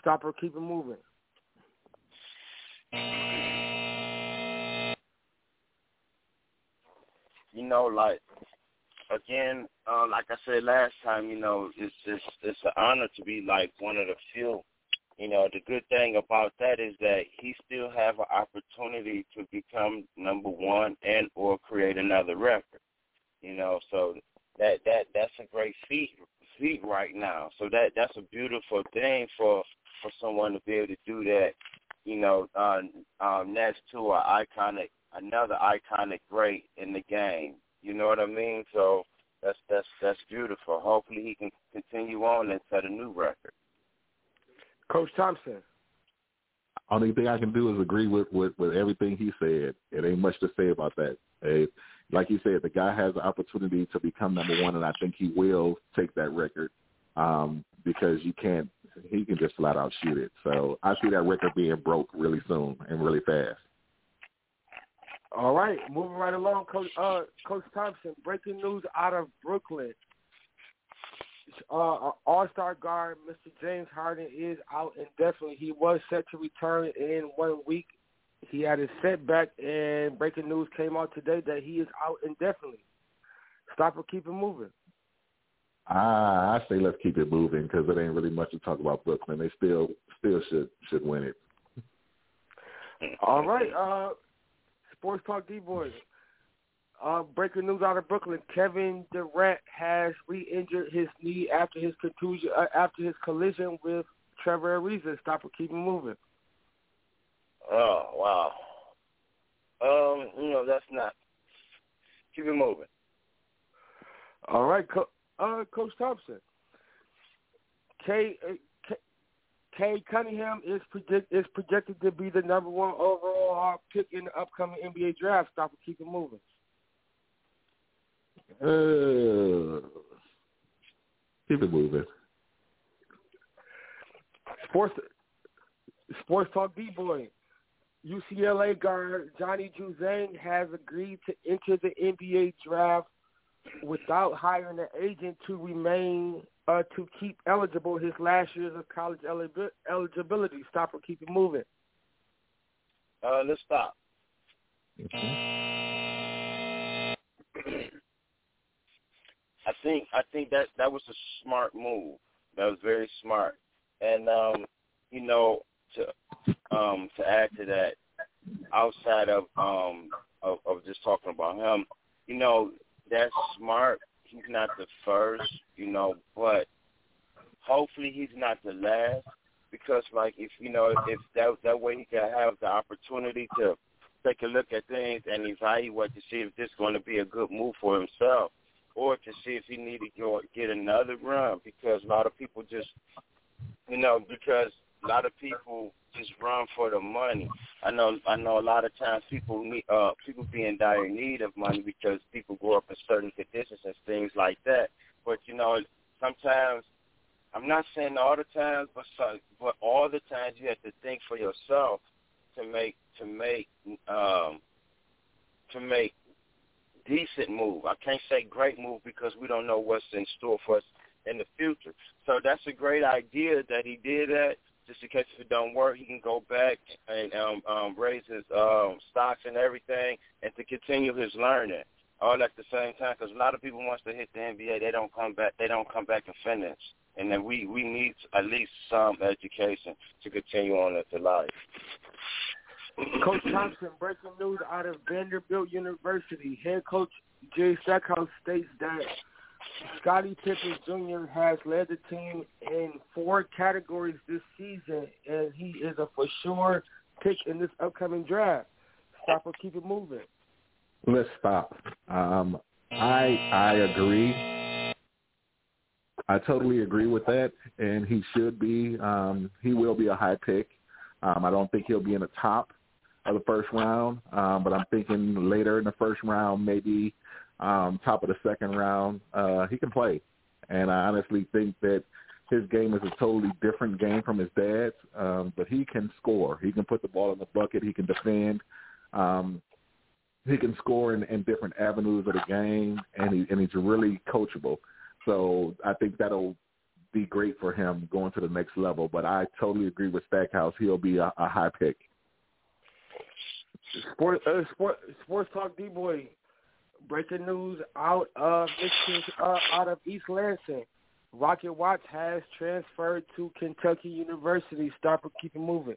Stop or keep it moving. You know, like again, uh, like I said last time, you know, it's it's it's an honor to be like one of the few. You know, the good thing about that is that he still have an opportunity to become number one and or create another record. You know, so that that that's a great feat feat right now. So that that's a beautiful thing for for someone to be able to do that. You know, uh, um, next to an iconic another iconic great in the game. You know what I mean? So that's that's that's beautiful. Hopefully he can continue on and set a new record. Coach Thompson. Only thing I can do is agree with, with, with everything he said. It ain't much to say about that. Hey, like you said, the guy has the opportunity to become number one, and I think he will take that record um, because you can't. He can just flat out shoot it. So I see that record being broke really soon and really fast. All right, moving right along, Coach uh, Coach Thompson. Breaking news out of Brooklyn. Uh, All-Star guard Mr. James Harden is out indefinitely. He was set to return in one week. He had a setback, and breaking news came out today that he is out indefinitely. Stop or keep it moving. Ah, I say let's keep it moving because it ain't really much to talk about Brooklyn. They still still should should win it. All right, uh, Sports Talk D Boys. Uh, breaking news out of Brooklyn: Kevin Durant has re-injured his knee after his contusion, uh, after his collision with Trevor Ariza. Stop or keep him moving. Oh wow. Um, you know that's not. Keep it moving. All right, Co- uh, Coach Thompson. K, uh, K, Cunningham is predict is projected to be the number one overall pick in the upcoming NBA draft. Stop and keep it moving. Uh, keep it moving. Sports Sports Talk D boy. UCLA guard Johnny Juzang has agreed to enter the NBA draft without hiring an agent to remain uh, to keep eligible his last years of college eligibility. Stop or keep it moving. Uh, let's stop. I think I think that that was a smart move. That was very smart. And um, you know, to um to add to that, outside of um of, of just talking about him, you know, that's smart. He's not the first, you know, but hopefully he's not the last because like if you know if that that way he can have the opportunity to take a look at things and evaluate to see if this is going to be a good move for himself or to see if he need to go get another run because a lot of people just you know because a lot of people just run for the money. I know I know a lot of times people need uh people be in dire need of money because people grow up in certain conditions and things like that. But you know, sometimes I'm not saying all the times, but so, but all the times you have to think for yourself to make to make um to make decent move. I can't say great move because we don't know what's in store for us in the future. So that's a great idea that he did that. Just in case if it don't work, he can go back and um, um, raise his um, stocks and everything, and to continue his learning all at the same time. Because a lot of people wants to hit the NBA, they don't come back. They don't come back and finish. and then we we need at least some education to continue on into life. Coach Thompson, breaking news out of Vanderbilt University. Head coach Jay Stackhouse states that Scottie Pippen Jr. has led the team in four categories this season, and he is a for sure pick in this upcoming draft. Stop or keep it moving. Let's stop. Um, I I agree. I totally agree with that, and he should be. Um, he will be a high pick. Um, I don't think he'll be in the top of the first round, um, but I'm thinking later in the first round, maybe um, top of the second round, uh, he can play. And I honestly think that his game is a totally different game from his dad's, um, but he can score. He can put the ball in the bucket. He can defend. Um, he can score in, in different avenues of the game, and he and he's really coachable. So I think that'll be great for him going to the next level. But I totally agree with Stackhouse. He'll be a, a high pick. Sport, uh, sport, sports talk, D boy. Breaking news out of uh, out of East Lansing. Rocket Watts has transferred to Kentucky University. Stop or keep it moving.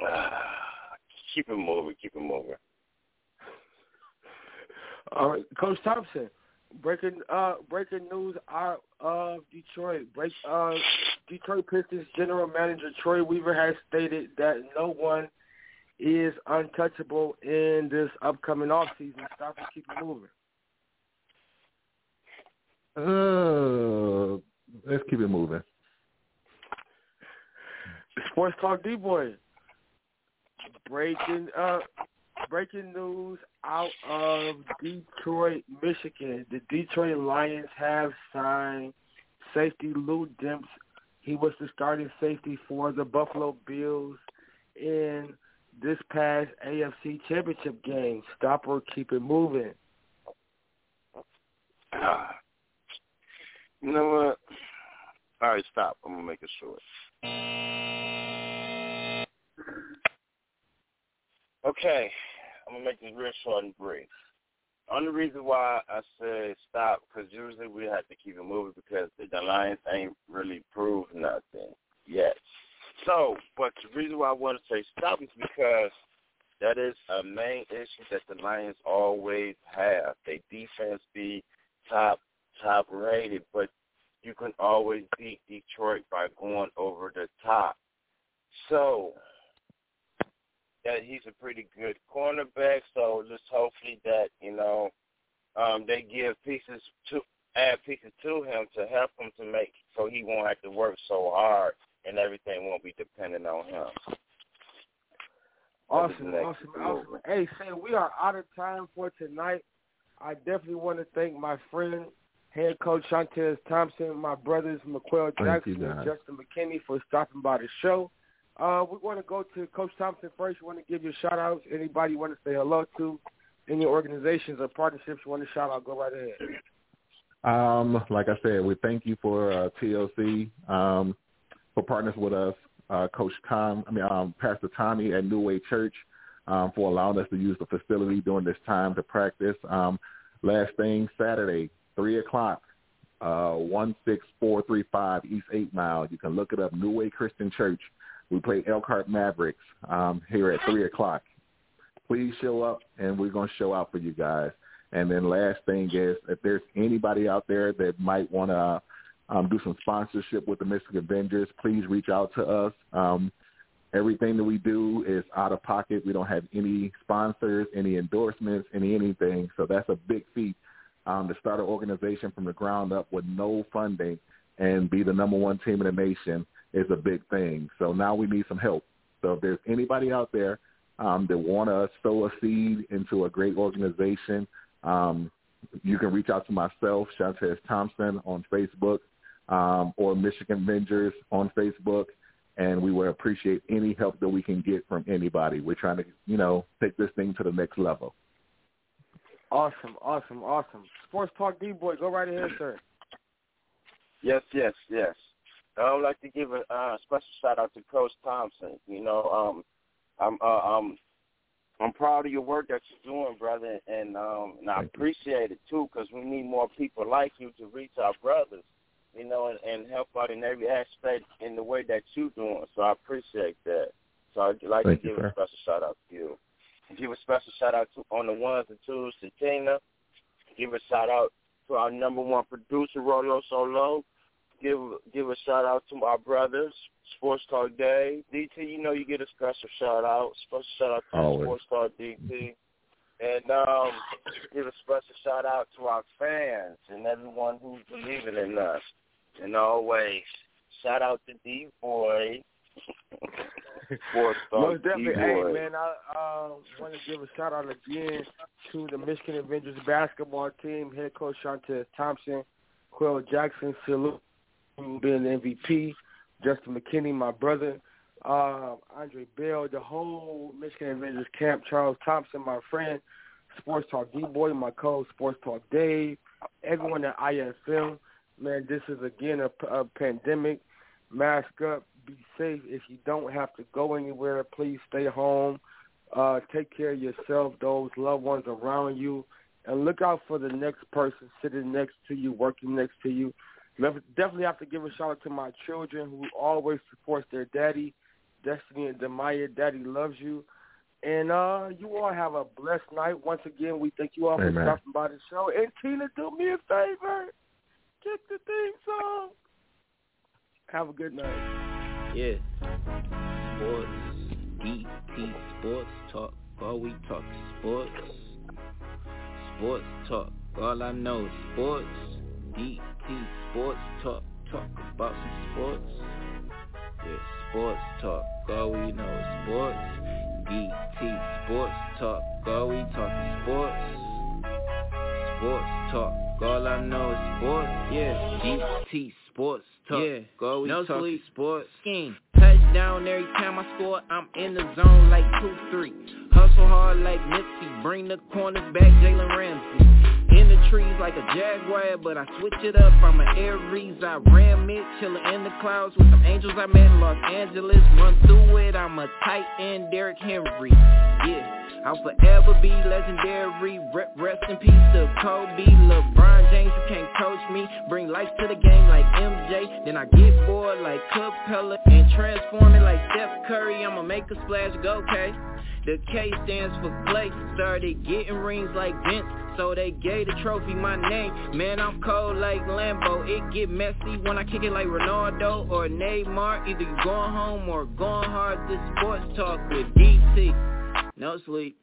Uh, keep it moving. Keep it moving. All right, Coach Thompson. Breaking uh breaking news out of Detroit. Break uh Detroit Pistons general manager Troy Weaver has stated that no one is untouchable in this upcoming offseason. Stop and keep it moving. Uh, let's keep it moving. Sports Talk D Boy. Breaking uh breaking news out of Detroit, Michigan. The Detroit Lions have signed safety Lou Demps. He was the starting safety for the Buffalo Bills in this past AFC Championship game. Stop or keep it moving. You know what? All right, stop. I'm gonna make it short. Okay, I'm gonna make this real short and brief. Only reason why I say stop, because usually we have to keep it moving because the, the Lions ain't really proved nothing yet. So, but the reason why I want to say stop is because that is a main issue that the Lions always have. They defense be top top rated, but you can always beat Detroit by going over the top. So that he's a pretty good cornerback. So just hopefully that you know um, they give pieces to add pieces to him to help him to make so he won't have to work so hard and everything won't be dependent on him. Awesome, awesome, awesome. Hey, Sam, we are out of time for tonight. I definitely want to thank my friend, head coach Shontez Thompson, my brothers McQuell Jackson and Justin McKinney for stopping by the show. Uh, we want to go to Coach Thompson first. We want to give you shout outs. Anybody you want to say hello to, any organizations or partnerships you want to shout out, go right ahead. Um, like I said, we thank you for uh, TLC. Um, for partners with us, uh, Coach Tom, I mean um, Pastor Tommy at New Way Church um, for allowing us to use the facility during this time to practice. Um, last thing, Saturday, three o'clock, uh, one six four three five East Eight Mile. You can look it up, New Way Christian Church. We play Elkhart Mavericks um, here at three o'clock. Please show up, and we're going to show out for you guys. And then last thing is, if there's anybody out there that might want to um, do some sponsorship with the Mystic Avengers, please reach out to us. Um, everything that we do is out of pocket. We don't have any sponsors, any endorsements, any anything. So that's a big feat um, to start an organization from the ground up with no funding and be the number one team in the nation is a big thing. So now we need some help. So if there's anybody out there um, that want to sow a seed into a great organization, um, you can reach out to myself, Shontez Thompson, on Facebook um, or Michigan Avengers on Facebook, and we would appreciate any help that we can get from anybody. We're trying to, you know, take this thing to the next level. Awesome, awesome, awesome. Sports Talk D boy, go right ahead, sir. Yes, yes, yes. I would like to give a uh, special shout out to Coach Thompson. You know, um, I'm uh, um, I'm proud of your work that you're doing, brother, and um, and I appreciate it too because we need more people like you to reach our brothers you know, and, and help out in every aspect in the way that you're doing. So I appreciate that. So I'd like Thank to you, give sir. a special shout out to you. Give a special shout out to on the ones and twos to Tina. Give a shout out to our number one producer, Rolo Solo. Give give a shout out to my brothers, Sports Talk Day. DT, you know you get a special shout out. Special shout out to Always. Sports Talk DT. And um, give a special shout out to our fans and everyone who's believing in us. And always, shout out to D Boy. Most definitely. Hey, D-Boy. man, I uh, want to give a shout out again to the Michigan Avengers basketball team, head coach Shontez Thompson, Quill Jackson, salute being the MVP, Justin McKinney, my brother, uh, Andre Bell, the whole Michigan Avengers camp, Charles Thompson, my friend, Sports Talk D-Boy, my co Sports Talk Dave, everyone at IFM. Man, this is, again, a, a pandemic. Mask up, be safe. If you don't have to go anywhere, please stay home. Uh, take care of yourself, those loved ones around you, and look out for the next person sitting next to you, working next to you. Definitely have to give a shout out to my children who always supports their daddy, Destiny and Demaya. Daddy loves you. And uh, you all have a blessed night. Once again, we thank you all for stopping by the show. And Tina, do me a favor. Kick the theme song. Have a good night. Yeah. Sports. DT Sports Talk. All we talk is sports. Sports Talk. All I know is sports. DT Sports Talk. Talk about some sports. Sports talk. All we know is sports. DT Sports Talk. All we talk is sports. Sports Talk. All I know is sports. Yeah, DT Sports Talk. Yeah, All we no sleep. is sports. Scheme. Touchdown every time I score, I'm in the zone like 2-3. Hustle hard like Nipsey, bring the corners back, Jalen Ramsey. The trees like a Jaguar, but I switch it up, I'm an Aries, I ram it, chillin' in the clouds with some angels I met in Los Angeles. Run through it, I'm a tight end, Derrick Henry. Yeah. I'll forever be legendary. Re- Rest in peace to Kobe, LeBron James. You can't coach me. Bring life to the game like MJ. Then I get bored like Capela and transform it like Steph Curry. I'ma make a splash, go K. The K stands for Clay. Started getting rings like Vince. So they gave the trophy my name. Man, I'm cold like Lambo. It get messy when I kick it like Ronaldo or Neymar. Either you going home or going hard. This sports talk with DT. No sleep.